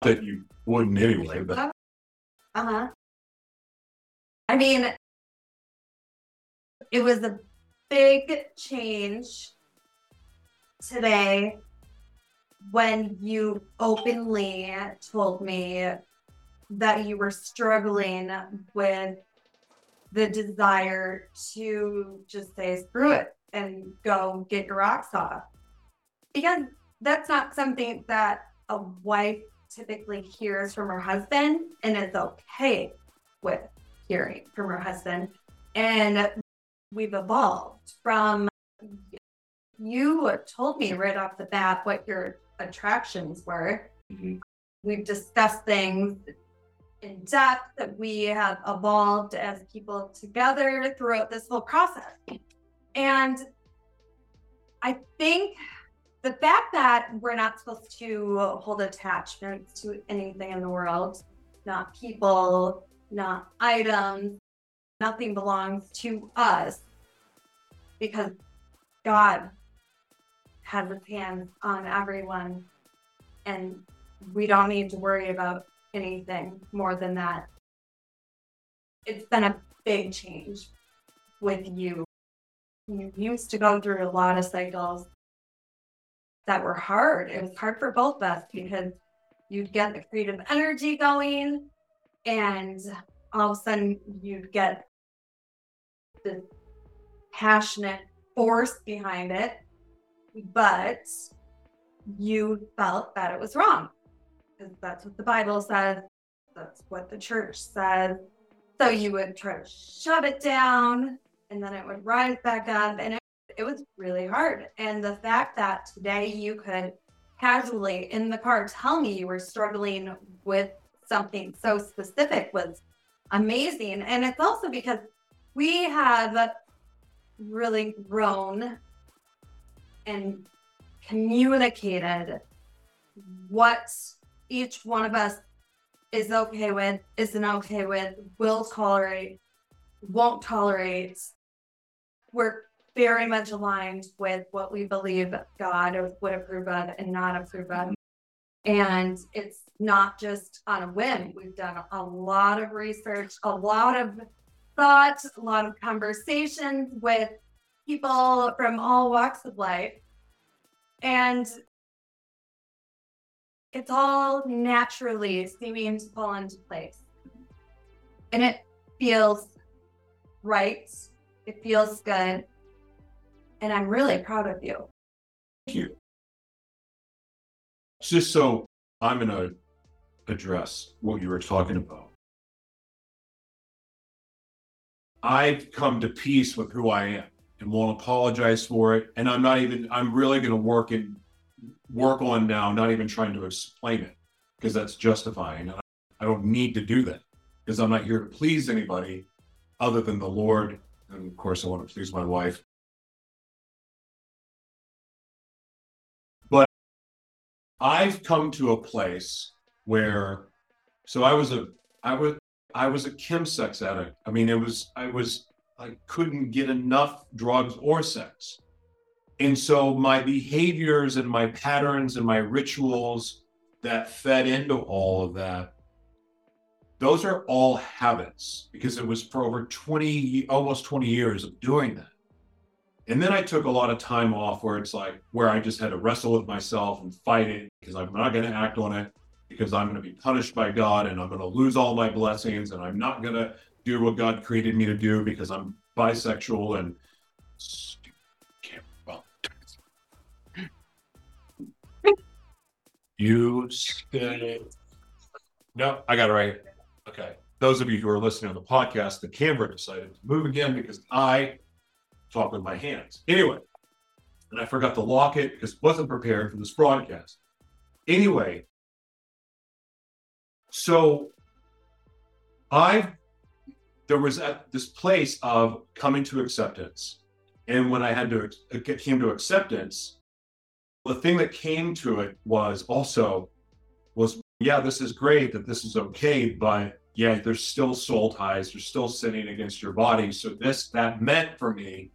That you wouldn't anyway, but Uh huh. I mean, it was a big change today when you openly told me that you were struggling with the desire to just say screw it and go get your rocks off. Because that's not something that a wife typically hears from her husband and is okay with hearing from her husband. And we've evolved from you told me right off the bat what your attractions were. Mhm. We've discussed things in depth that we have evolved as people together throughout this whole process. And I think the fact that we're not supposed to hold attachments to anything in the world, not people, not items, nothing belongs to us because God has his hands on everyone and we don't need to worry about anything more than that. it's been a big change with you. You used to go through a lot of cycles that were hard. It was hard for both of us because you'd get the creative energy going and all of a sudden you'd get the passionate force behind it, but you felt that it was wrong because that's what the Bible says, that's what the church says. So you would try to shut it down and then it would rise back up and it, it was really hard. And the fact that today you could casually in the car tell me you were struggling with something so specific was amazing. And it's also because we have really grown and communicated what each one of us is okay with, isn't okay with, will tolerate, won't tolerate. We're very much aligned with what we believe God would approve of and not approve of. And it's not just on a whim. We've done a lot of research, a lot of thought, a lot of conversations with people from all walks of life. And it's all naturally seeming to fall into place. And it feels right. It feels good. And I'm really proud of you. Thank you. Just so I'm going to address what you were talking about. I've come to peace with who I am and won't apologize for it. And I'm not even, I'm really going to work and work on now, not even trying to explain it because that's justifying. I don't need to do that because I'm not here to please anybody other than the Lord. And of course, I want to please my wife. I've come to a place where, so I was a, I was, I was a chemsex addict. I mean, it was, I was, I couldn't get enough drugs or sex. And so my behaviors and my patterns and my rituals that fed into all of that, those are all habits because it was for over 20, almost 20 years of doing that. And then I took a lot of time off where it's like, where I just had to wrestle with myself and fight it because I'm not going to act on it because I'm going to be punished by God and I'm going to lose all my blessings and I'm not going to do what God created me to do because I'm bisexual and you said no, I got it right here. Okay. Those of you who are listening on the podcast, the camera decided to move again because I talk with my hands. Anyway, and I forgot to lock it because wasn't prepared for this broadcast. Anyway, so I there was at this place of coming to acceptance. And when I had to uh, get came to acceptance, the thing that came to it was also was yeah, this is great that this is okay, but yeah, there's still soul ties, you're still sinning against your body. So this that meant for me,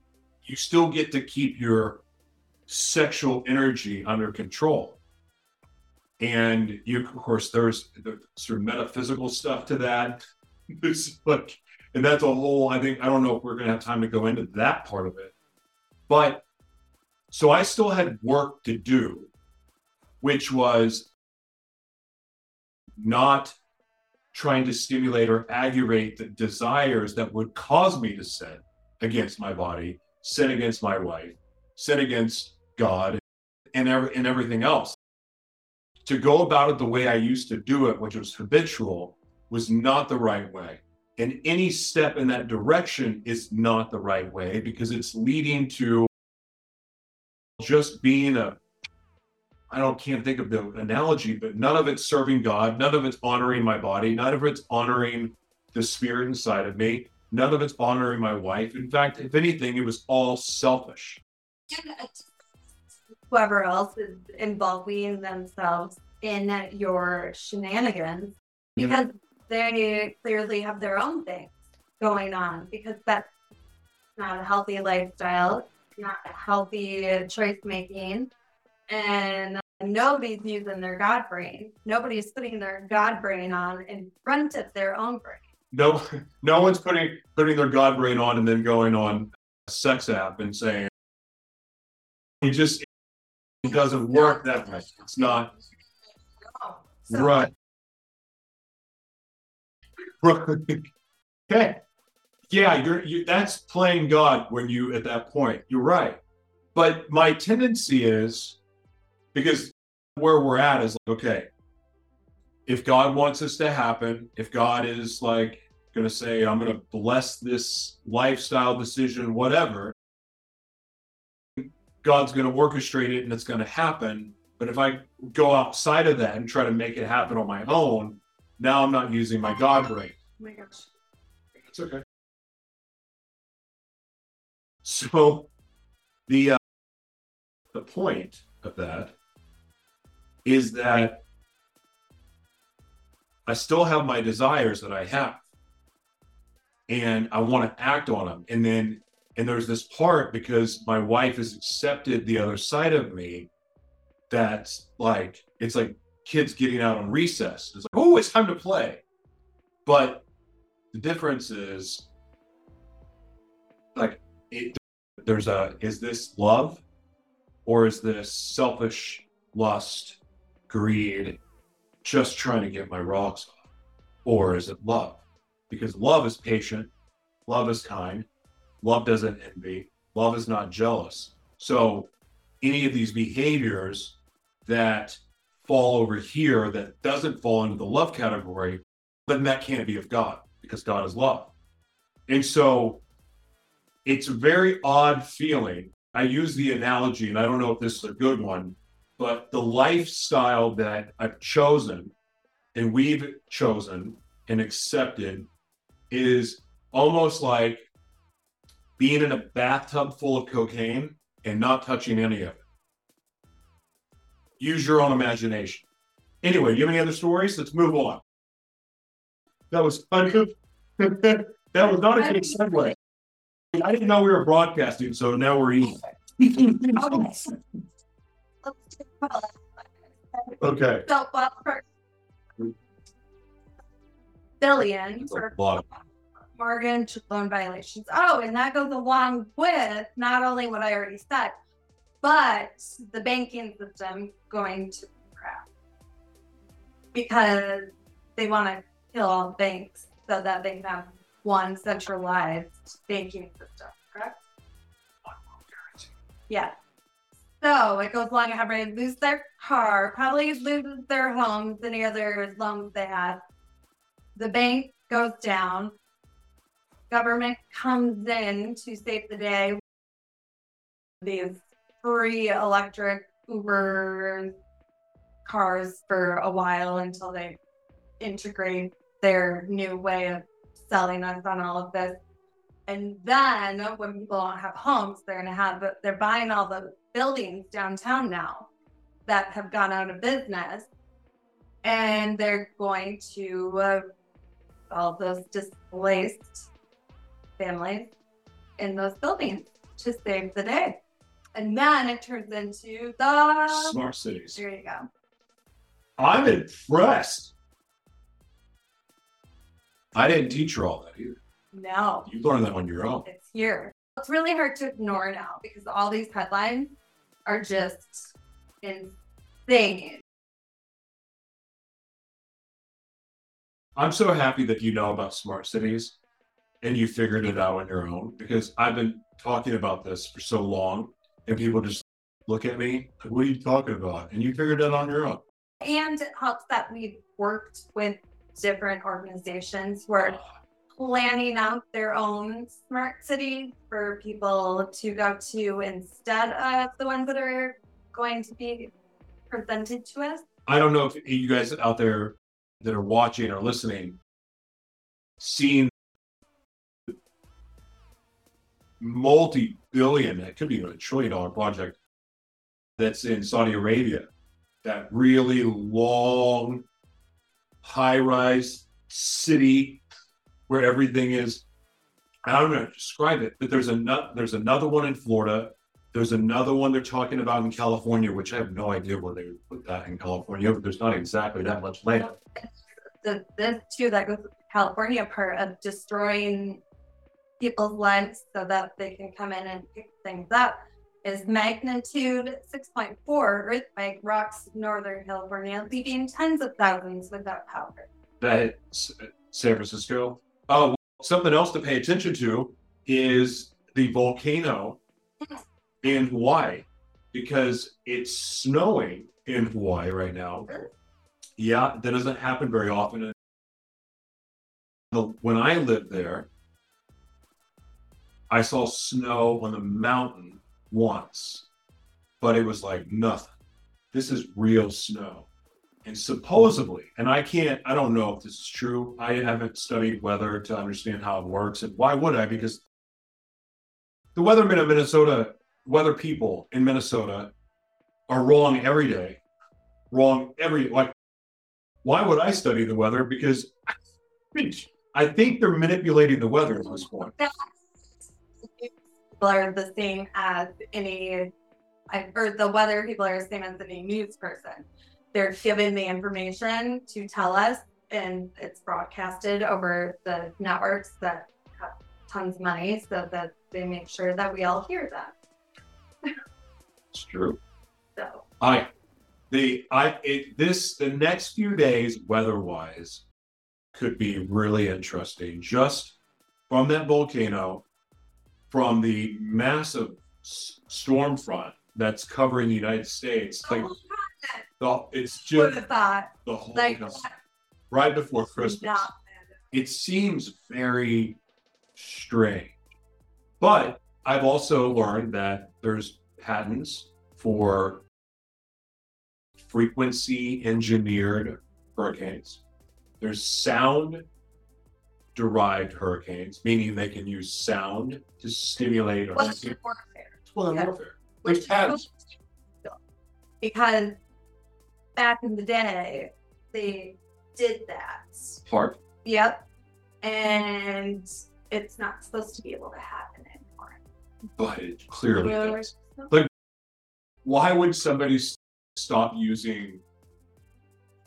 you still get to keep your sexual energy under control. And you, of course, there's the sort of metaphysical stuff to that. It's like, and that's a whole, I think, I don't know if we're going to have time to go into that part of it. But so I still had work to do, which was not trying to stimulate or aggravate the desires that would cause me to sin against my body, sin against my wife, sin against God, and, every, and everything else to go about it the way I used to do it, which was habitual, was not the right way. And any step in that direction is not the right way because it's leading to just being a I don't can't think of the analogy, but none of it's serving God, none of it's honoring my body, none of it's honoring the spirit inside of me, none of it's honoring my wife. In fact, if anything, it was all selfish whoever else is involving themselves in your shenanigans because they clearly have their own things going on because that's not a healthy lifestyle, not a healthy choice making. And nobody's using their God brain. Nobody's putting their God brain on in front of their own brain. No, no one's putting putting their God brain on and then going on a sex app and saying, "He just it doesn't work that way." It's not So- right. Right. Okay. Yeah, you're you. That's playing God when you at that point. You're right. But my tendency is because where we're at is like, okay, if God wants this to happen, if God is like going to say, I'm going to bless this lifestyle decision, whatever, God's going to orchestrate it and it's going to happen. But if I go outside of that and try to make it happen on my own, now I'm not using my God brain. Oh my gosh. It's okay. So the uh, the point of that is that I still have my desires that I have, and I want to act on them. And then and there's this part because my wife has accepted the other side of me. That's like it's like kids getting out on recess. It's like oh, it's time to play, but the difference is like it there's a is this love or is this selfish lust greed just trying to get my rocks off or is it love because love is patient love is kind love doesn't envy love is not jealous so any of these behaviors that fall over here that doesn't fall into the love category then that can't be of god because God is love. And so it's a very odd feeling. I use the analogy, and I don't know if this is a good one, but the lifestyle that I've chosen and we've chosen and accepted is almost like being in a bathtub full of cocaine and not touching any of it. Use your own imagination. Anyway, do you have any other stories? Let's move on. That was of, that was not a good segue. I didn't know we were broadcasting, so now we're eating. Let's talk about Okay. So, well, first, billion for lot. mortgage loan violations. Oh, and that goes along with not only what I already said, but the banking system going to crap because they want to kill all banks so that they can have one centralized banking system. Correct? Yeah. So it goes along everybody lose their car, probably lose their homes, any other loans they had. The bank goes down. Government comes in to save the day. These free electric Uber cars for a while until they integrate their new way of selling us on all of this. And then when people don't have homes, they're gonna have they're buying all the buildings downtown now that have gone out of business, and they're going to uh, all those displaced families in those buildings to save the day. And then it turns into the Smart cities. there you go. I'm impressed. I didn't teach her all that either. No, You learned that on your own. it's here. It's really hard to ignore now because all these headlines are just insane. I'm so happy that you know about smart cities and you figured it out on your own because I've been talking about this for so long and people just look at me, like, what are you talking about? And you figured it out on your own. And it helps that we've worked with different organizations who are planning out their own smart city for people to go to instead of the ones that are going to be presented to us. I don't know if you guys out there that are watching or listening seen multi-billion, it could be a trillion dollar project that's in Saudi Arabia. That really long, high-rise city where everything is. I don't know how to describe it, but there's another there's another one in Florida. There's another one they're talking about in California, which I have no idea where they would put that in California, but there's not exactly that much land. The this too that goes with California part of destroying people's lives so that they can come in and pick things up is magnitude 6.4 earthquake rocks Northern California, leaving tens of thousands without power. That's uh, San Francisco. Oh, something else to pay attention to is the volcano in Hawaii because it's snowing in Hawaii right now. Yeah, that doesn't happen very often. When I lived there, I saw snow on the mountain once, but it was like nothing. This is real snow. And supposedly, and I can't, I don't know if this is true. I haven't studied weather to understand how it works. And why would I? Because the weathermen of Minnesota, weather people in Minnesota are wrong every day. Wrong every, like, why would I study the weather? Because I think they're manipulating the weather at this point. People are the same as any, or the weather people are the same as any news person they're given the information to tell us and it's broadcasted over the networks that have tons of money so that they make sure that we all hear that. It's true. So I the I it, this the next few days weather wise could be really interesting just from that volcano from the massive storm front that's covering the United States. Like, oh, the, it's just the whole like, right before Christmas. It seems very strange. But I've also learned that there's patents for frequency engineered hurricanes. There's sound derived hurricanes, meaning they can use sound to stimulate. Well, warfare. Well, yeah. warfare. Which has Because back in the day, they did that. Part. Yep. And it's not supposed to be able to happen anymore. But it clearly does. Like, why would somebody stop using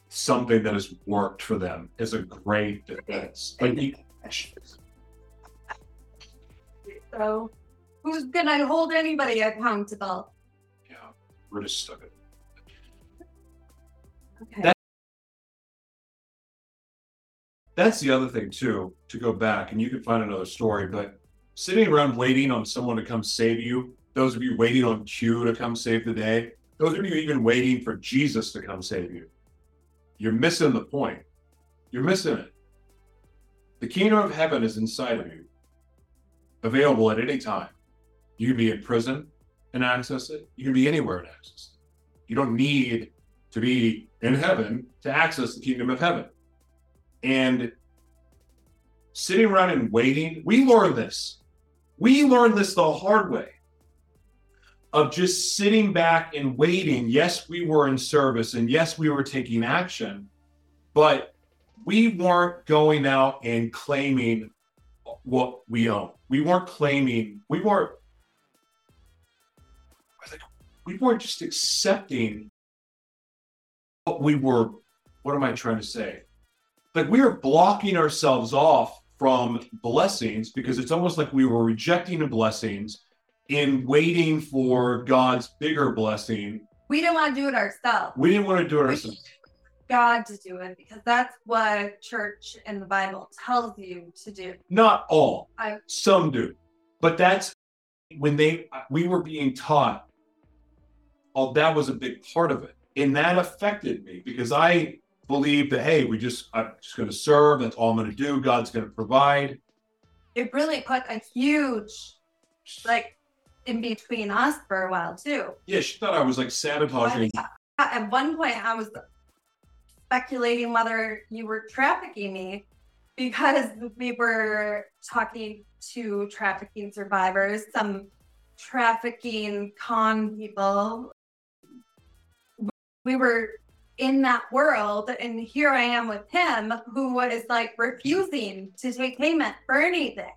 something that has worked for them as a great defense? Like, so, who's gonna hold anybody accountable? Yeah, we're just stuck Okay. That, that's the other thing too, to go back and you can find another story, but sitting around waiting on someone to come save you, those of you waiting on Q to come save the day, those of you even waiting for Jesus to come save you, you're missing the point. You're missing it. The kingdom of heaven is inside of you, available at any time. You can be in prison and access it. You can be anywhere and access it. You don't need to be in heaven to access the kingdom of heaven. And sitting around and waiting, we learned this. We learned this the hard way of just sitting back and waiting. Yes, we were in service and yes, we were taking action, but we weren't going out and claiming what we own. We weren't claiming, we weren't, we weren't just accepting what we were, what am I trying to say? Like we were blocking ourselves off from blessings because it's almost like we were rejecting the blessings and waiting for God's bigger blessing. We didn't want to do it ourselves. We didn't want to do it ourselves. God to do it because that's what church and the Bible tells you to do. Not all. I, Some do. But that's when they we were being taught oh that was a big part of it and that affected me because I believed that, hey, we just, I'm just going to serve. That's all I'm going to do. God's going to provide. It really put a huge, like, in between us for a while too. Yeah, she thought I was like sabotaging. Uh, at one point, I was speculating whether you were trafficking me because we were talking to trafficking survivors, some trafficking con people we were in that world and here i am with him who is like refusing to take payment for anything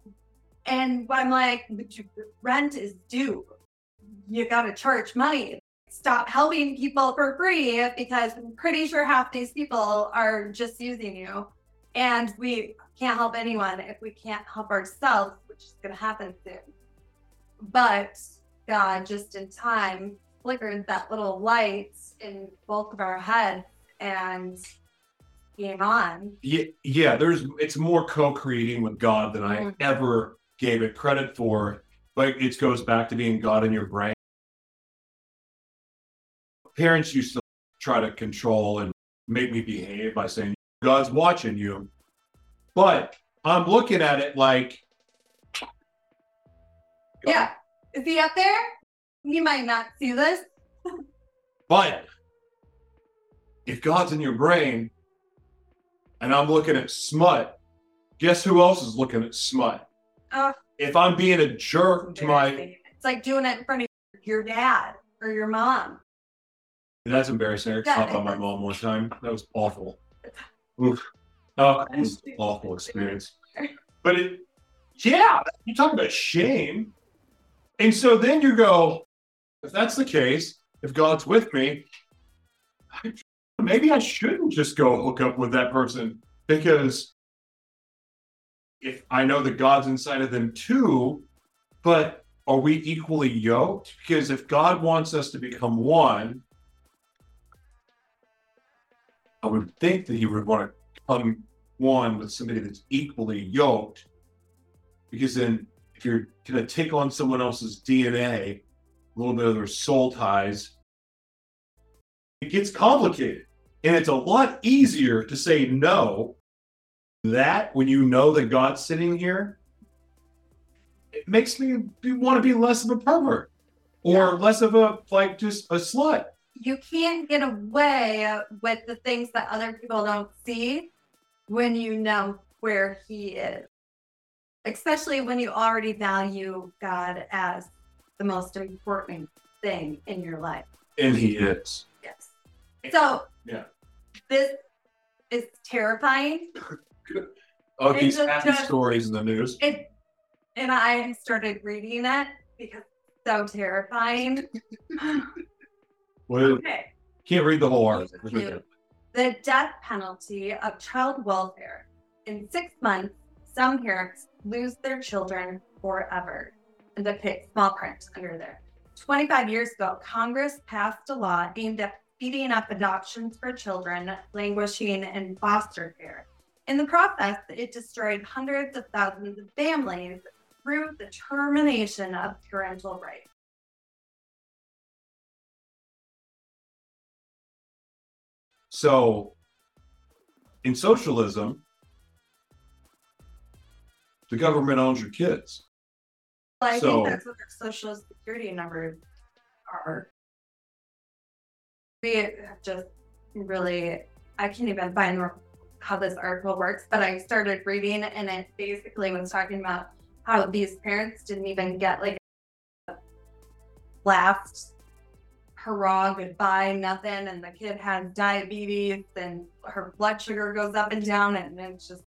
and i'm like rent is due you gotta charge money stop helping people for free because i'm pretty sure half these people are just using you and we can't help anyone if we can't help ourselves, which is going to happen soon. But God, just in time, flickered that little light in both of our heads and came on. Yeah, yeah. There's it's more co-creating with God than I Mhm. ever gave it credit for. But it goes back to being God in your brain. Parents used to try to control and make me behave by saying God's watching you, but I'm looking at it like Yeah. Is he up there? You might not see this. But if God's in your brain and I'm looking at smut, guess who else is looking at smut? Oh. If I'm being a jerk to my It's like doing it in front of your dad or your mom. that's embarrassing. I caught by my mom one time. That was awful. Oof. Oh, it was an awful experience. But it yeah, you talk about shame. And so then you go, if that's the case, if God's with me, maybe I shouldn't just go hook up with that person because if I know that God's inside of them too, but are we equally yoked? Because if God wants us to become one, I would think that He would want to become one with somebody that's equally yoked. Because then, if you're going to take on someone else's DNA, a little bit of their soul ties, it gets complicated. And it's a lot easier to say no. That when you know that God's sitting here, it makes me be, want to be less of a pervert or Yeah. less of a like just a slut. You can't get away with the things that other people don't see when you know where he is. Especially when you already value God as the most important thing in your life. And he is. Yes. So Yeah. this is terrifying. Oh, these just- happy stories in the news. It and I started reading it because it's so terrifying. Well, okay. can't read the whole article. Cute. The death penalty of child welfare. In six months, some parents lose their children forever. And the pic- small print under there. 25 years ago, Congress passed a law aimed at speeding up adoptions for children languishing in foster care. In the process, it destroyed hundreds of thousands of families through the termination of parental rights. So, in socialism, the government owns your kids. Well, I So- think that's what their social security numbers are. We have just really, I can't even find how this article works, but I started reading and it basically was talking about how these parents didn't even get like last hurrah goodbye, nothing, and the kid had diabetes and her blood sugar goes up and down and it's just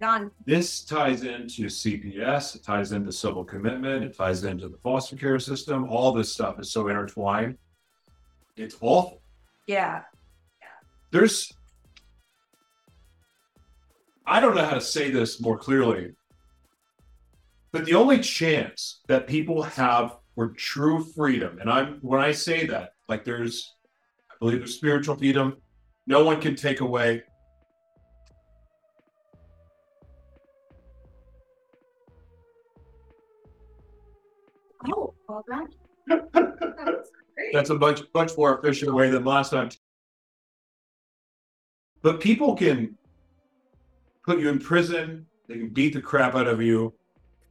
gone. This ties into CPS, it ties into civil commitment, it ties into the foster care system. All this stuff is so intertwined. It's awful. Yeah. There's, I don't know how to say this more clearly, but the only chance that people have for true freedom, and I'm when I say that, like there's, I believe there's spiritual freedom, no one can take away. Oh, well. That great. That's a much much more efficient way than last time. But people can put you in prison. They can beat the crap out of you.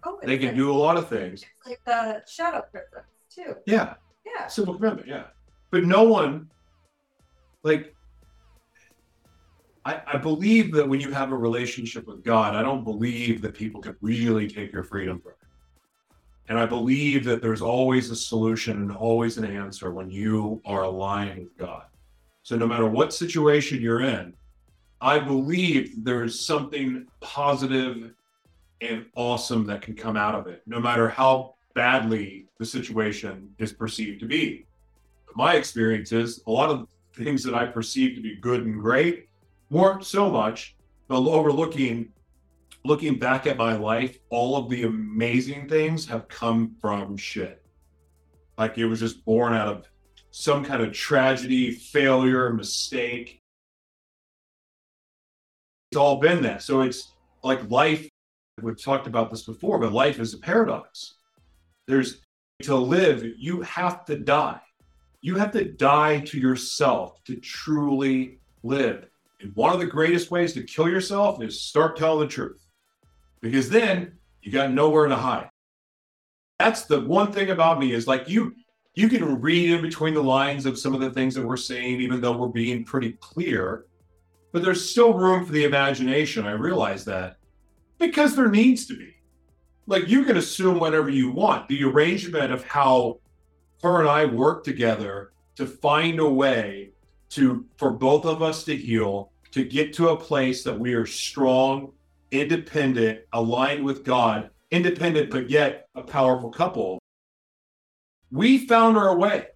Oh, They it's can do a lot of things. like the shadow prisons too. Yeah, Yeah. civil commitment. Yeah, but no one, like, I, I believe that when you have a relationship with God, I don't believe that people can really take your freedom from you. And I believe that there's always a solution and always an answer when you are aligned with God. So no matter what situation you're in, I believe there's something positive and awesome that can come out of it, no matter how badly the situation is perceived to be. My experience is a lot of things that I perceive to be good and great weren't so much, but overlooking looking back at my life, all of the amazing things have come from shit. Like it was just born out of some kind of tragedy, failure, mistake. All been that. So it's like life. We've talked about this before, but life is a paradox. There's to live, you have to die. You have to die to yourself to truly live. And one of the greatest ways to kill yourself is start telling the truth. Because then you got nowhere to hide. That's the one thing about me is like you you can read in between the lines of some of the things that we're saying, even though we're being pretty clear. But there's still room for the imagination. I realize that because there needs to be. Like you can assume whatever you want. The arrangement of how her and I work together to find a way to for both of us to heal, to get to a place that we are strong, independent, aligned with God, independent but yet a powerful couple. We found our way.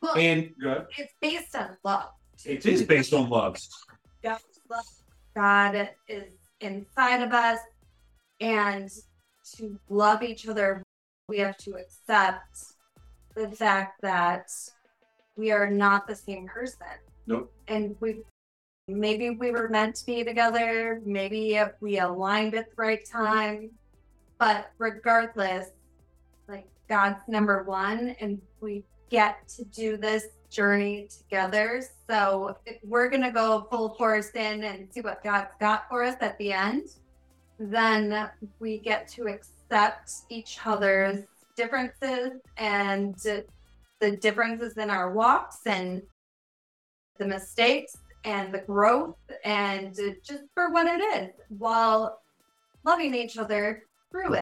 Well, And it's based on love. it is based on love. Love. God is inside of us, and to love each other, we have to accept the fact that we are not the same person. Nope. And we maybe we were meant to be together, maybe we aligned at the right time, but regardless, like God's number one, and we get to do this journey together. So if we're gonna go full force in and see what God's got for us at the end, then we get to accept each other's differences and the differences in our walks and the mistakes and the growth and just for what it is while loving each other through it.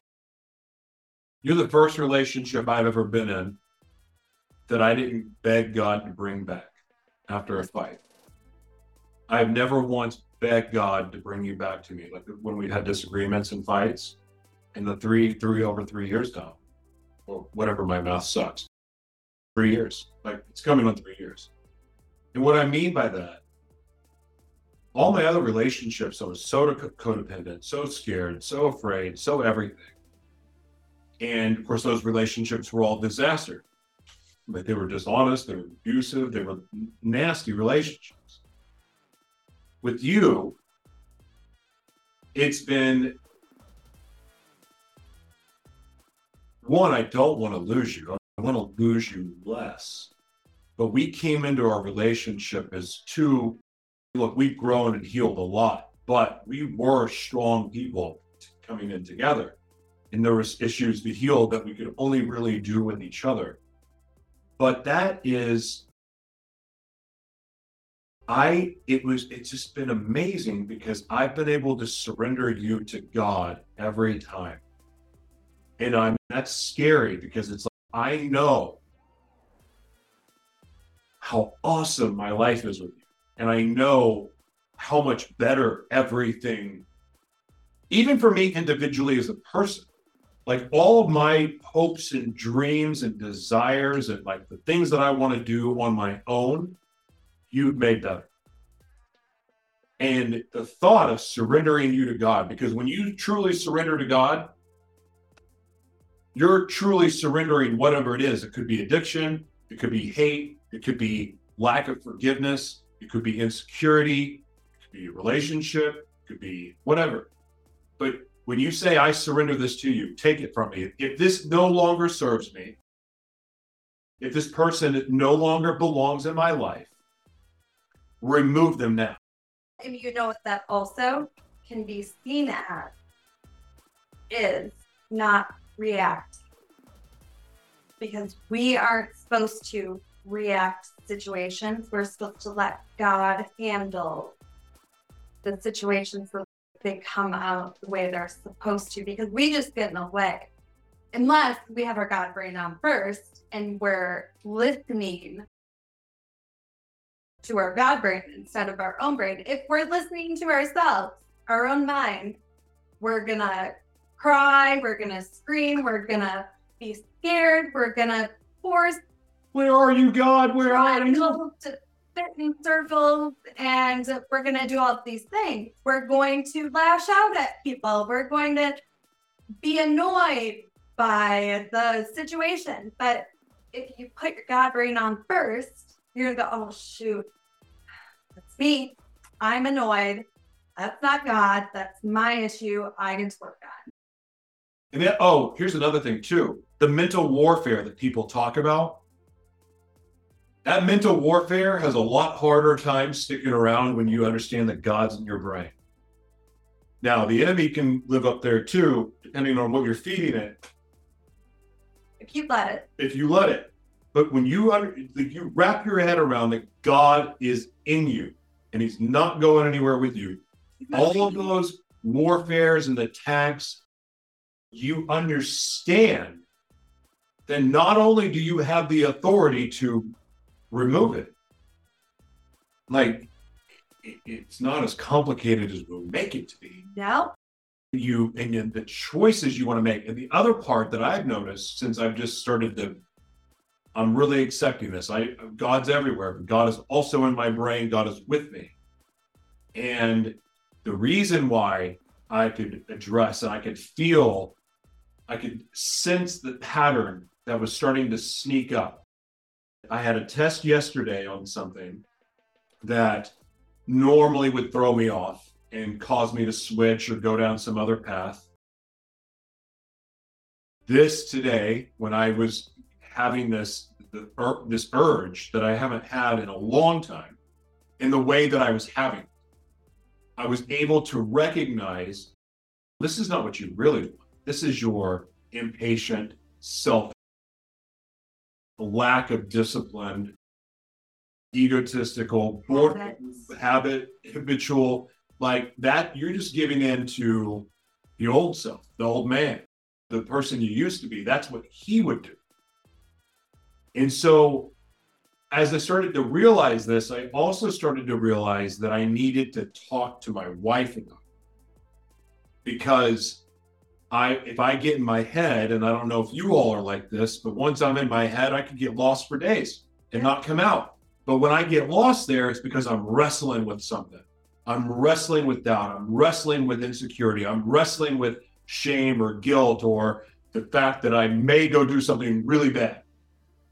You're the first relationship I've ever been in that I didn't beg God to bring back after a fight. I've never once begged God to bring you back to me. Like when we had disagreements and fights in the three, three over three years now, or whatever my math sucks. Three years. Like it's coming on three years. And what I mean by that, all my other relationships, I was so codependent, so scared, so afraid, so everything. And of course, those relationships were all disaster. But they were dishonest, they were abusive, they were nasty relationships. With you, it's been one, I don't want to lose you. I want to lose you less. But we came into our relationship as two, look, we've grown and healed a lot, but we were strong people coming in together. And there was issues to heal that we could only really do with each other. But that is I it was it's just been amazing because I've been able to surrender you to God every time. And I'm that's scary because it's like I know how awesome my life is with you. And I know how much better everything, even for me individually as a person, like all of my hopes and dreams and desires and like the things that I want to do on my own, you've made better. And the thought of surrendering you to God, because when you truly surrender to God, you're truly surrendering whatever it is. It could be addiction, it could be hate, it could be lack of forgiveness, it could be insecurity, it could be relationship, it could be whatever. But when you say, I surrender this to you, take it from me. If this no longer serves me, if this person no longer belongs in my life, remove them now. And you know what that also can be seen as is not react. Because we aren't supposed to react situations. We're supposed to let God handle the situations they come out the way they're supposed to because we just get in the way. Unless we have our God brain on first and we're listening to our God brain instead of our own brain. If we're listening to ourselves, our own mind, we're gonna cry, we're gonna scream, we're gonna be scared, we're gonna force where are you, God? Where are you? To certain circles and we're going to do all these things. We're going to lash out at people. We're going to be annoyed by the situation. But if you put your God brain on first, you're going to go, oh, shoot, that's me. I'm annoyed. That's not God. That's my issue. I can work on. And then, oh, here's another thing too the mental warfare that people talk about. That mental warfare has a lot harder time sticking around when you understand that God's in your brain. Now, the enemy can live up there too, depending on what you're feeding it. If you let it. If you let it. But when you under, you wrap your head around that God is in you and He's not going anywhere with you, all of those warfares and attacks, you understand. Then not only do you have the authority to remove it, like it's not as complicated as we'll make it to be. No. You and the choices you want to make. And the other part that I've noticed since I've just started the, I'm really accepting this. I God's everywhere, but God is also in my brain. God is with me. And the reason why I could address and I could feel, I could sense the pattern that was starting to sneak up. I had a test yesterday on something that normally would throw me off and cause me to switch or go down some other path. This today, when I was having this the, this urge that I haven't had in a long time, in the way that I was having, I was able to recognize this is not what you really want. This is your impatient self, lack of discipline, egotistical, bored, habit, habitual, like that, you're just giving in to the old self, the old man, the person you used to be. That's what he would do. And so, as I started to realize this, I also started to realize that I needed to talk to my wife about. Because I, if I get in my head, and I don't know if you all are like this, but once I'm in my head, I could get lost for days and not come out. But when I get lost there, it's because I'm wrestling with something. I'm wrestling with doubt. I'm wrestling with insecurity. I'm wrestling with shame or guilt or the fact that I may go do something really bad.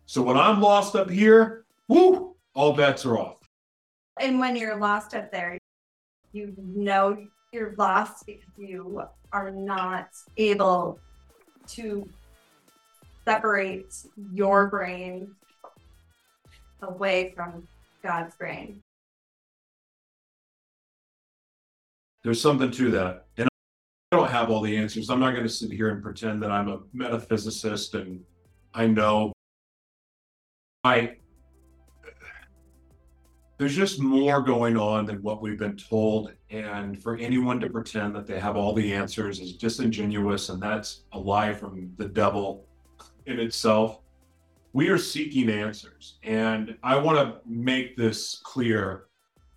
So when I'm lost up here, whoo, all bets are off. And when you're lost up there, you know you're lost because you are not able to separate your brain away from God's brain. There's something to that. And I don't have all the answers. I'm not going to sit here and pretend that I'm a metaphysicist and I know. I there's just more going on than what we've been told. And for anyone to pretend that they have all the answers is disingenuous, and that's a lie from the devil in itself we are seeking answers. And I want to make this clear.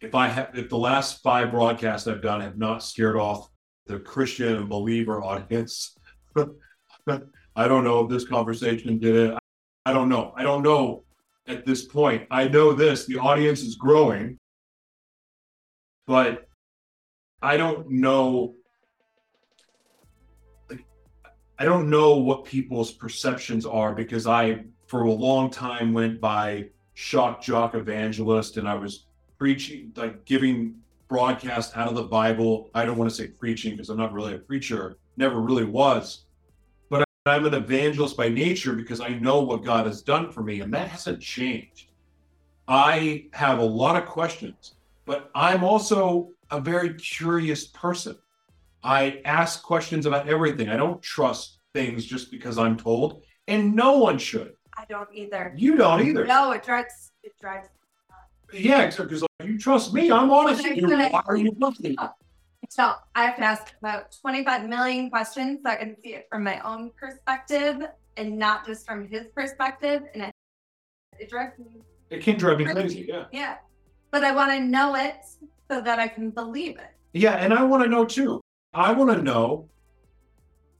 If I have, if the last five broadcasts I've done have not scared off the Christian and believer audience, I don't know if this conversation did it. I don't know. I don't know at this point. I know this the audience is growing, but I don't know. I don't know what people's perceptions are because I for a long time went by shock jock evangelist and I was preaching, like giving broadcast out of the Bible. I don't want to say preaching because I'm not really a preacher, never really was. I'm an evangelist by nature because I know what God has done for me, and that hasn't changed. I have a lot of questions, but I'm also a very curious person. I ask questions about everything. I don't trust things just because I'm told, and no one should. I don't either. You don't either. No, it drives it drives. Yeah, because like, you trust me. I'm honest. Why are you listening? So I have to ask about 25 million questions so I can see it from my own perspective and not just from his perspective. And it, it drives me. It can drive me crazy. Yeah. Yeah. But I want to know it so that I can believe it. Yeah, and I want to know too. I want to know.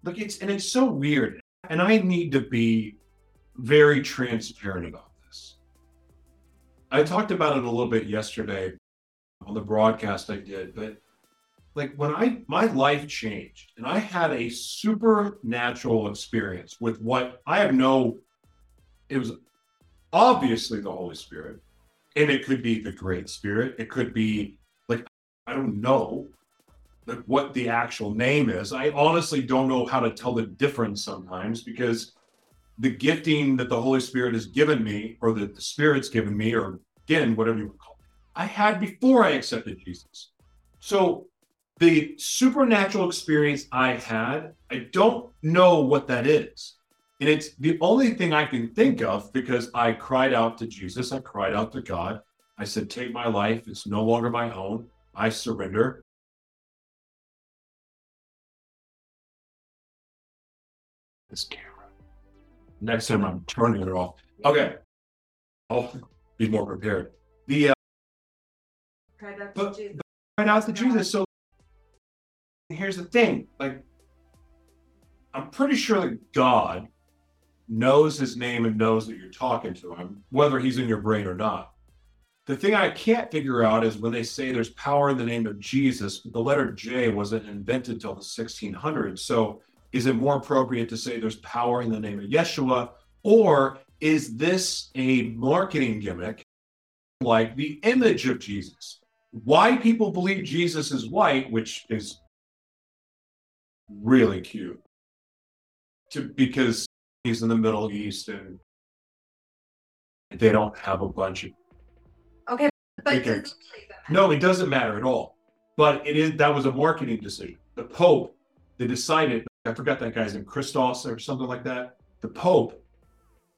Look, it's and it's so weird, and I need to be very transparent about this. I talked about it a little bit yesterday on the broadcast I did, but like when I my life changed and I had a supernatural experience with what I have no it was obviously the Holy Spirit, and it could be the Great Spirit, it could be like I don't know like what the actual name is. I honestly don't know how to tell the difference sometimes because the gifting that the Holy Spirit has given me, or that the Spirit's given me, or again, whatever you would call it, I had before I accepted Jesus. So the supernatural experience I had, I don't know what that is. And it's the only thing I can think of because I cried out to Jesus, I cried out to God. I said, Take my life, it's no longer my own. I surrender. This camera. Next time I'm turning it off. Okay. I'll be more prepared. The uh, Cried out But- to Jesus. cried out to Jesus. So here's the thing like, I'm pretty sure that God knows his name and knows that you're talking to him, whether he's in your brain or not. The thing I can't figure out is when they say there's power in the name of Jesus, the letter J wasn't invented till the 1600s. So is it more appropriate to say there's power in the name of Yeshua? Or is this a marketing gimmick like the image of Jesus? why people believe Jesus is white, which is really cute, to because he's in the Middle East and they don't have a bunch of. Okay, but Okay. No, it doesn't matter at all. But it is that was a marketing decision. The Pope, they decided. I forgot that guy's name, Christos or something like that. The Pope,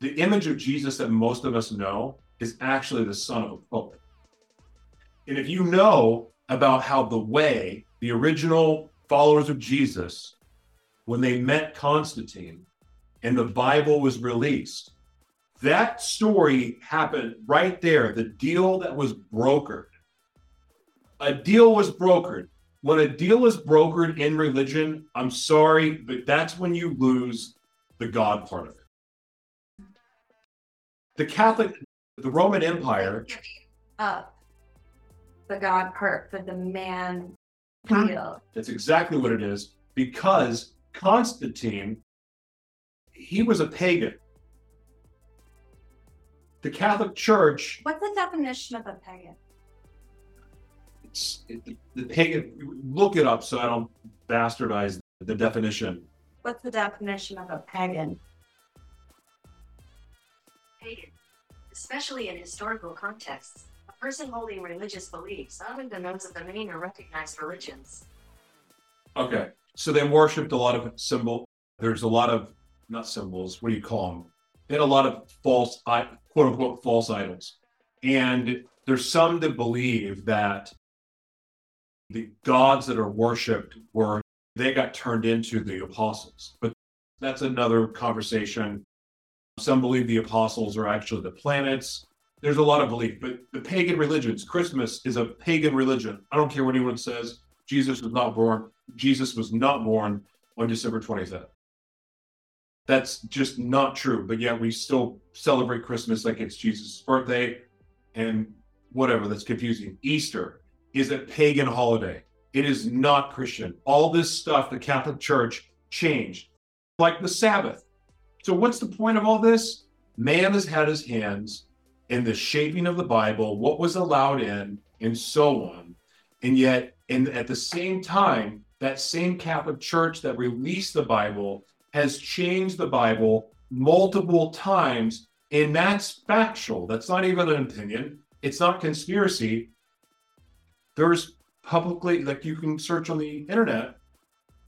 the image of Jesus that most of us know is actually the son of a pope. And if you know about how the way, the original followers of Jesus, when they met Constantine and the Bible was released, that story happened right there. The deal that was brokered. A deal was brokered. When a deal is brokered in religion, I'm sorry, but that's when you lose the God part of it. The Catholic, the Roman Empire, Up the God part for the man That's exactly what it is because Constantine, he was a pagan. The Catholic Church, What's the definition of a pagan? it's, it, the, the pagan, look it up so I don't bastardize the definition. What's the definition of a pagan? pagan, especially in historical contexts. Person holding religious beliefs often those of the main or recognized religions. Okay. So they worshipped a lot of symbol. There's a lot of, not symbols, what do you call them? They had a lot of false, quote unquote, false idols. And there's some that believe that the gods that are worshipped were, they got turned into the apostles. But that's another conversation. Some believe the apostles are actually the planets. There's a lot of belief, but the pagan religions, Christmas is a pagan religion. I don't care what anyone says. Jesus was not born. Jesus was not born on December 25th. That's just not true. But yet we still celebrate Christmas like it's Jesus' birthday and whatever. That's confusing. Easter is a pagan holiday. It is not Christian. All this stuff the Catholic Church changed, like the Sabbath. So, what's the point of all this? Man has had his hands in the shaping of the Bible, what was allowed in, and so on. And yet, and at the same time, that same Catholic Church that released the Bible has changed the Bible multiple times. And that's factual. That's not even an opinion. It's not conspiracy. There's publicly, like you can search on the internet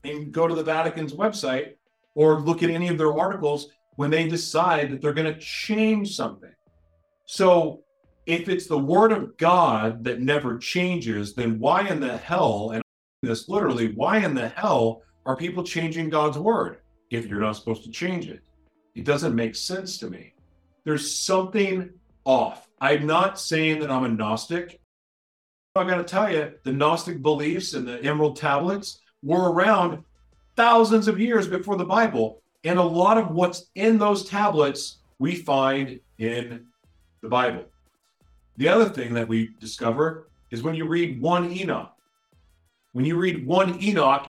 and go to the Vatican's website or look at any of their articles when they decide that they're going to change something. So if it's the word of God that never changes, then why in the hell, and this literally, why in the hell are people changing God's word if you're not supposed to change it? It doesn't make sense to me. There's something off. I'm not saying that I'm a Gnostic. I got to tell you, the Gnostic beliefs and the Emerald tablets were around thousands of years before the Bible. And a lot of what's in those tablets we find in the Bible. The other thing that we discover is when you read one Enoch. When you read one Enoch,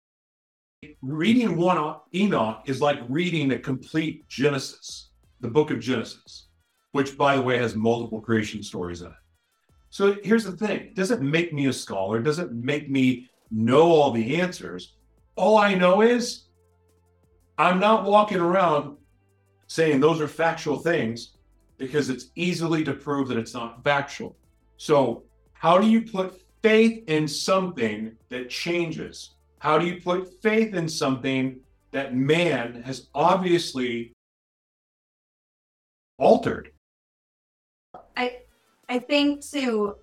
reading one Enoch is like reading a complete Genesis, the book of Genesis, which, by the way, has multiple creation stories in it. So here's the thing it doesn't make me a scholar, it doesn't make me know all the answers. All I know is I'm not walking around saying those are factual things because it's easily to prove that it's not factual. So, how do you put faith in something that changes? How do you put faith in something that man has obviously altered? I I think to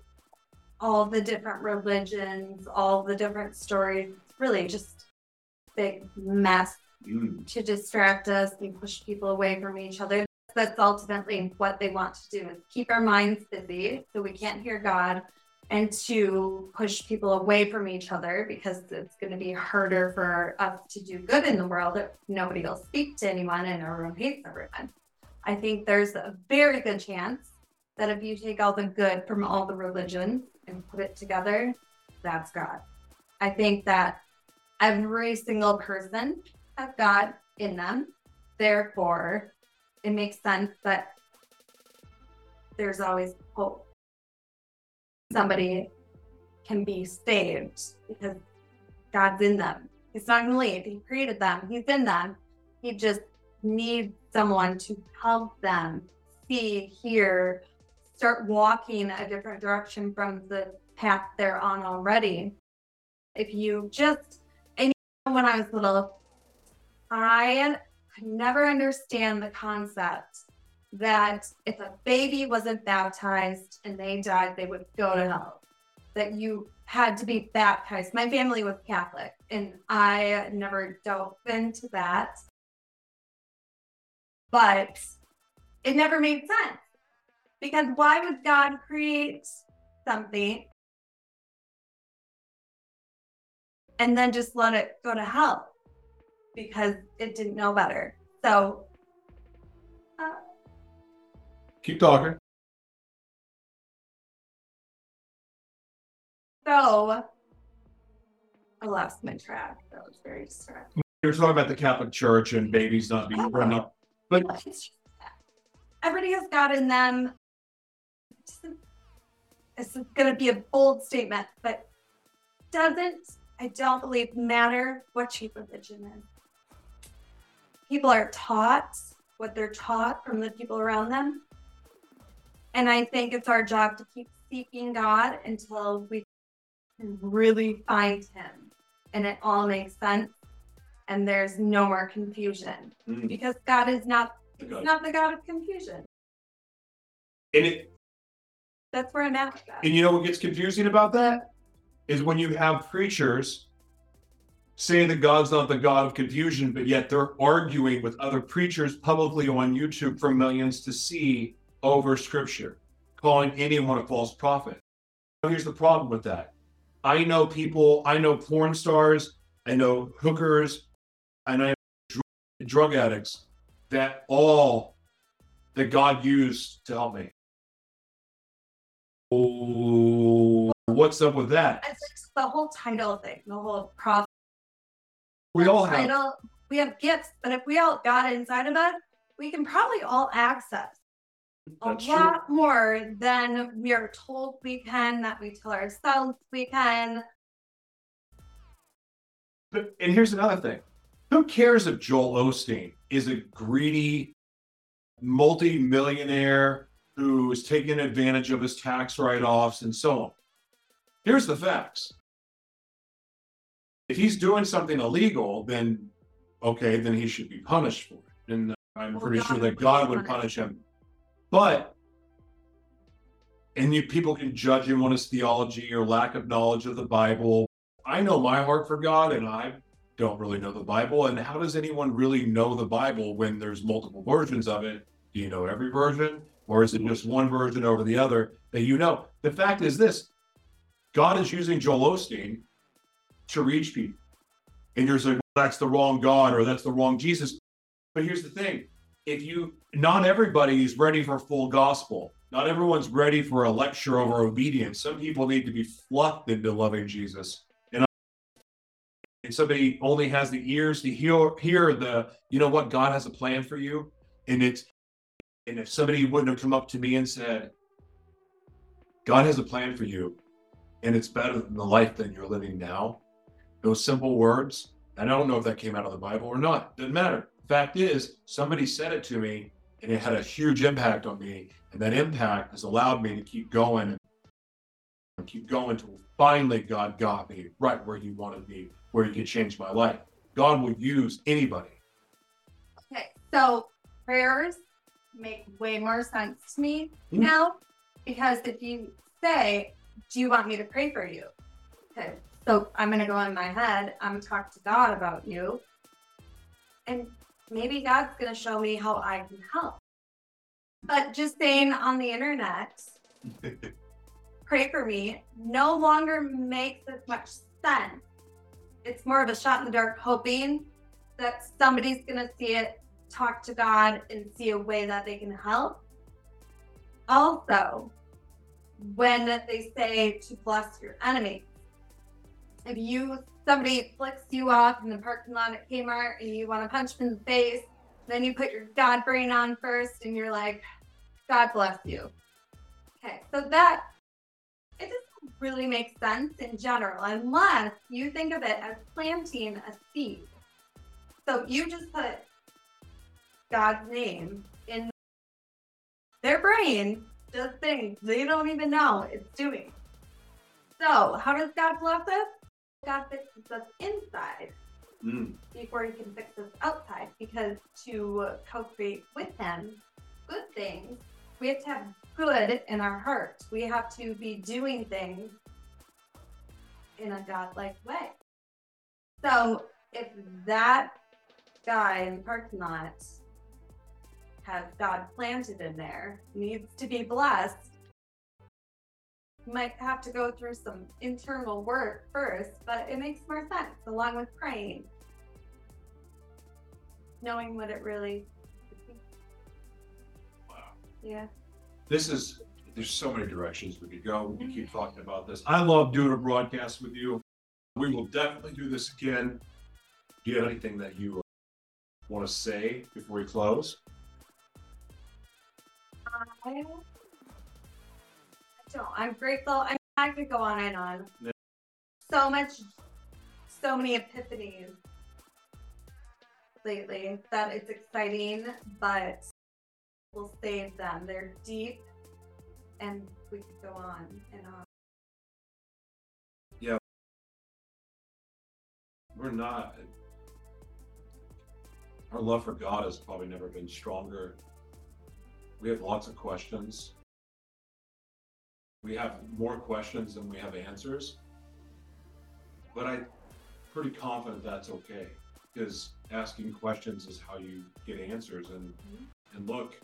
all the different religions, all the different stories, really just big mess Mm. to distract us and push people away from each other. That's ultimately what they want to do is keep our minds busy so we can't hear God and to push people away from each other because it's going to be harder for us to do good in the world if nobody will speak to anyone and everyone hates everyone. I think there's a very good chance that if you take all the good from all the religions and put it together, that's God. I think that every single person has God in them. Therefore, it makes sense that there's always hope. Somebody can be saved because God's in them. He's not going to leave. He created them. He's in them. He just needs someone to help them see, hear, start walking a different direction from the path they're on already. If you just, and when I was little, I could never understand the concept that if a baby wasn't baptized and they died, they would go to hell. That you had to be baptized. My family was Catholic, and I never dove into that. But it never made sense because why would God create something and then just let it go to hell because it didn't know better? So, uh, Keep talking. so I lost my track. That was very distracting. You were talking about the Catholic Church and babies not being run up. But It's just that everybody has God in them. It's going to be a bold statement, but doesn't, I don't believe, matter what your religion is. People are taught what they're taught from the people around them. And I think it's our job to keep seeking God until we can really find Him and it all makes sense and there's no more confusion Mm. because God is not God. Not the God of confusion. and it, That's where I'm at with that. and you know what gets confusing about that is when you have preachers saying that God's not the God of confusion, but yet they're arguing with other preachers publicly on YouTube for millions to see over Scripture, calling anyone a false prophet. Here's the problem with that. I know people, I know porn stars, I know hookers, and I know drug addicts that all that God used to help me. Oh, what's up with that? It's like the whole title thing, the whole prophet. We all have. We have gifts, but if we all got inside of us, we can probably all access a That's true. lot more than we are told we can, that we tell ourselves we can. But and here's another thing. Who cares if Joel Osteen is a greedy multi-millionaire who is taking advantage of his tax write-offs and so on? Here's the facts. If he's doing something illegal, then okay, then he should be punished for it. And I'm Well, pretty God sure that God would punish punish him. But and you people can judge him on his theology or lack of knowledge of the Bible. I know my heart for God and I don't really know the Bible. And how does anyone really know the Bible when there's multiple versions of it? Do you know every version? Or is it just one version over the other that you know? The fact is this God is using Joel Osteen to reach people. And you're saying, well, that's the wrong God or that's the wrong Jesus. But here's the thing if you, not everybody is ready for full gospel. Not everyone's ready for a lecture over obedience. Some people need to be fluffed into loving Jesus. And, and somebody only has the ears to hear, hear the, you know what, God has a plan for you. And it's, and if somebody wouldn't have come up to me and said, God has a plan for you, and it's better than the life that you're living now, those simple words, and I don't know if that came out of the Bible or not, doesn't matter. Fact is, somebody said it to me, and it had a huge impact on me. And that impact has allowed me to keep going and keep going till finally God got me right where He wanted me, where He could change my life. God would use anybody. Okay, so prayers make way more sense to me Mhm. now because if you say, Do you want me to pray for you? Okay, so I'm going to go in my head, I'm going to talk to God about you, and maybe God's going to show me how I can help. But just saying on the internet, pray for me no longer makes as much sense. It's more of a shot in the dark, hoping that somebody's going to see it, talk to God, and see a way that they can help. Also, when they say to bless your enemy, if you somebody flicks you off in the parking lot at Kmart and you want to punch them in the face, then you put your God brain on first and you're like, God bless you. Okay, so that it doesn't really make sense in general unless you think of it as planting a seed. So you just put God's name in their brain, does things they don't even know it's doing. So, how does God bless us? God fixes us inside Mm. before he can fix us outside because to co-create with him good things we have to have good in our hearts. we have to be doing things in a godlike way so if that guy in the parking lot has god planted in there needs to be blessed might have to go through some internal work first, but it makes more sense along with praying. Knowing what it really Wow. Yeah. This is, there's so many directions we could go. We keep mm-hmm. talking about this. I love doing a broadcast with you. We will definitely do this again. Do you have anything that you want to say before we close? I don't. I'm grateful. I, I could go on and on. Yeah. So much, so many epiphanies lately that it's exciting, but we'll save them. They're deep, and we could go on and on. Yeah. We're not. Our love for God has probably never been stronger. We have lots of questions. We have more questions than we have answers. But I'm pretty confident that's okay because asking questions is how you get answers. And, mm-hmm. and look,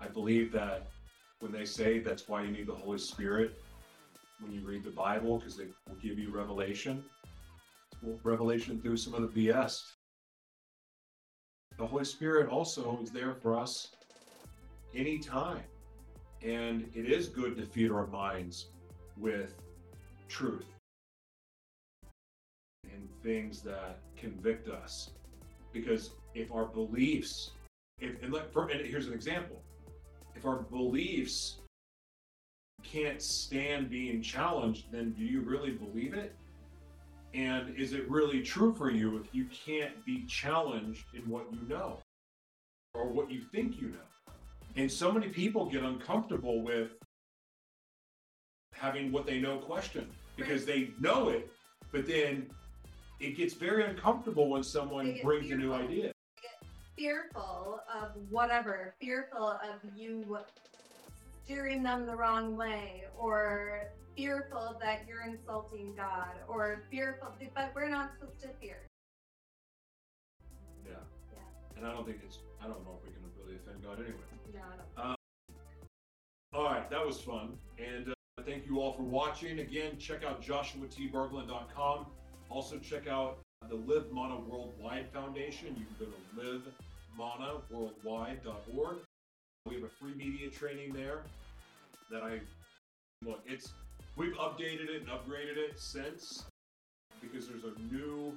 I believe that when they say that's why you need the Holy Spirit when you read the Bible because it will give you revelation well, revelation through some of the BS. The Holy Spirit also is there for us anytime. And it is good to feed our minds with truth and things that convict us. Because if our beliefs, if and, for, and here's an example, if our beliefs can't stand being challenged, then do you really believe it? And is it really true for you if you can't be challenged in what you know or what you think you know? And so many people get uncomfortable with having what they know questioned because they know it, but then it gets very uncomfortable when someone brings a new fearful. idea. fearful of whatever, fearful of you steering them the wrong way, or fearful that you're insulting God, or fearful, but we're not supposed to fear. Yeah. Yeah. And I don't think it's, I don't know if we can really offend God anyway. All right, that was fun. And uh, thank you all for watching. Again, check out joshuatberglan.com. Also, check out the Live Mana Worldwide Foundation. You can go to livemanaworldwide.org. We have a free media training there. that I look. It's we've updated it and upgraded it since because there's a new,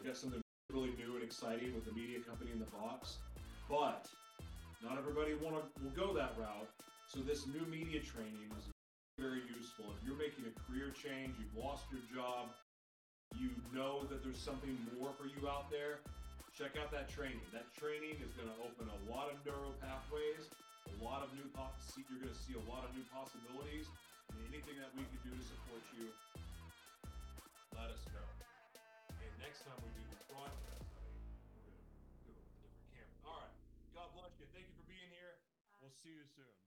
I guess something really new and exciting with the media company in the box. But not everybody want to will go that route. So this new media training is very useful. If you're making a career change, you've lost your job, you know that there's something more for you out there, check out that training. That training is going to open a lot of neuro pathways, a lot of new poss- you're going to see a lot of new possibilities. And anything that we can do to support you, let us know. And next time we do this broadcast, see you soon.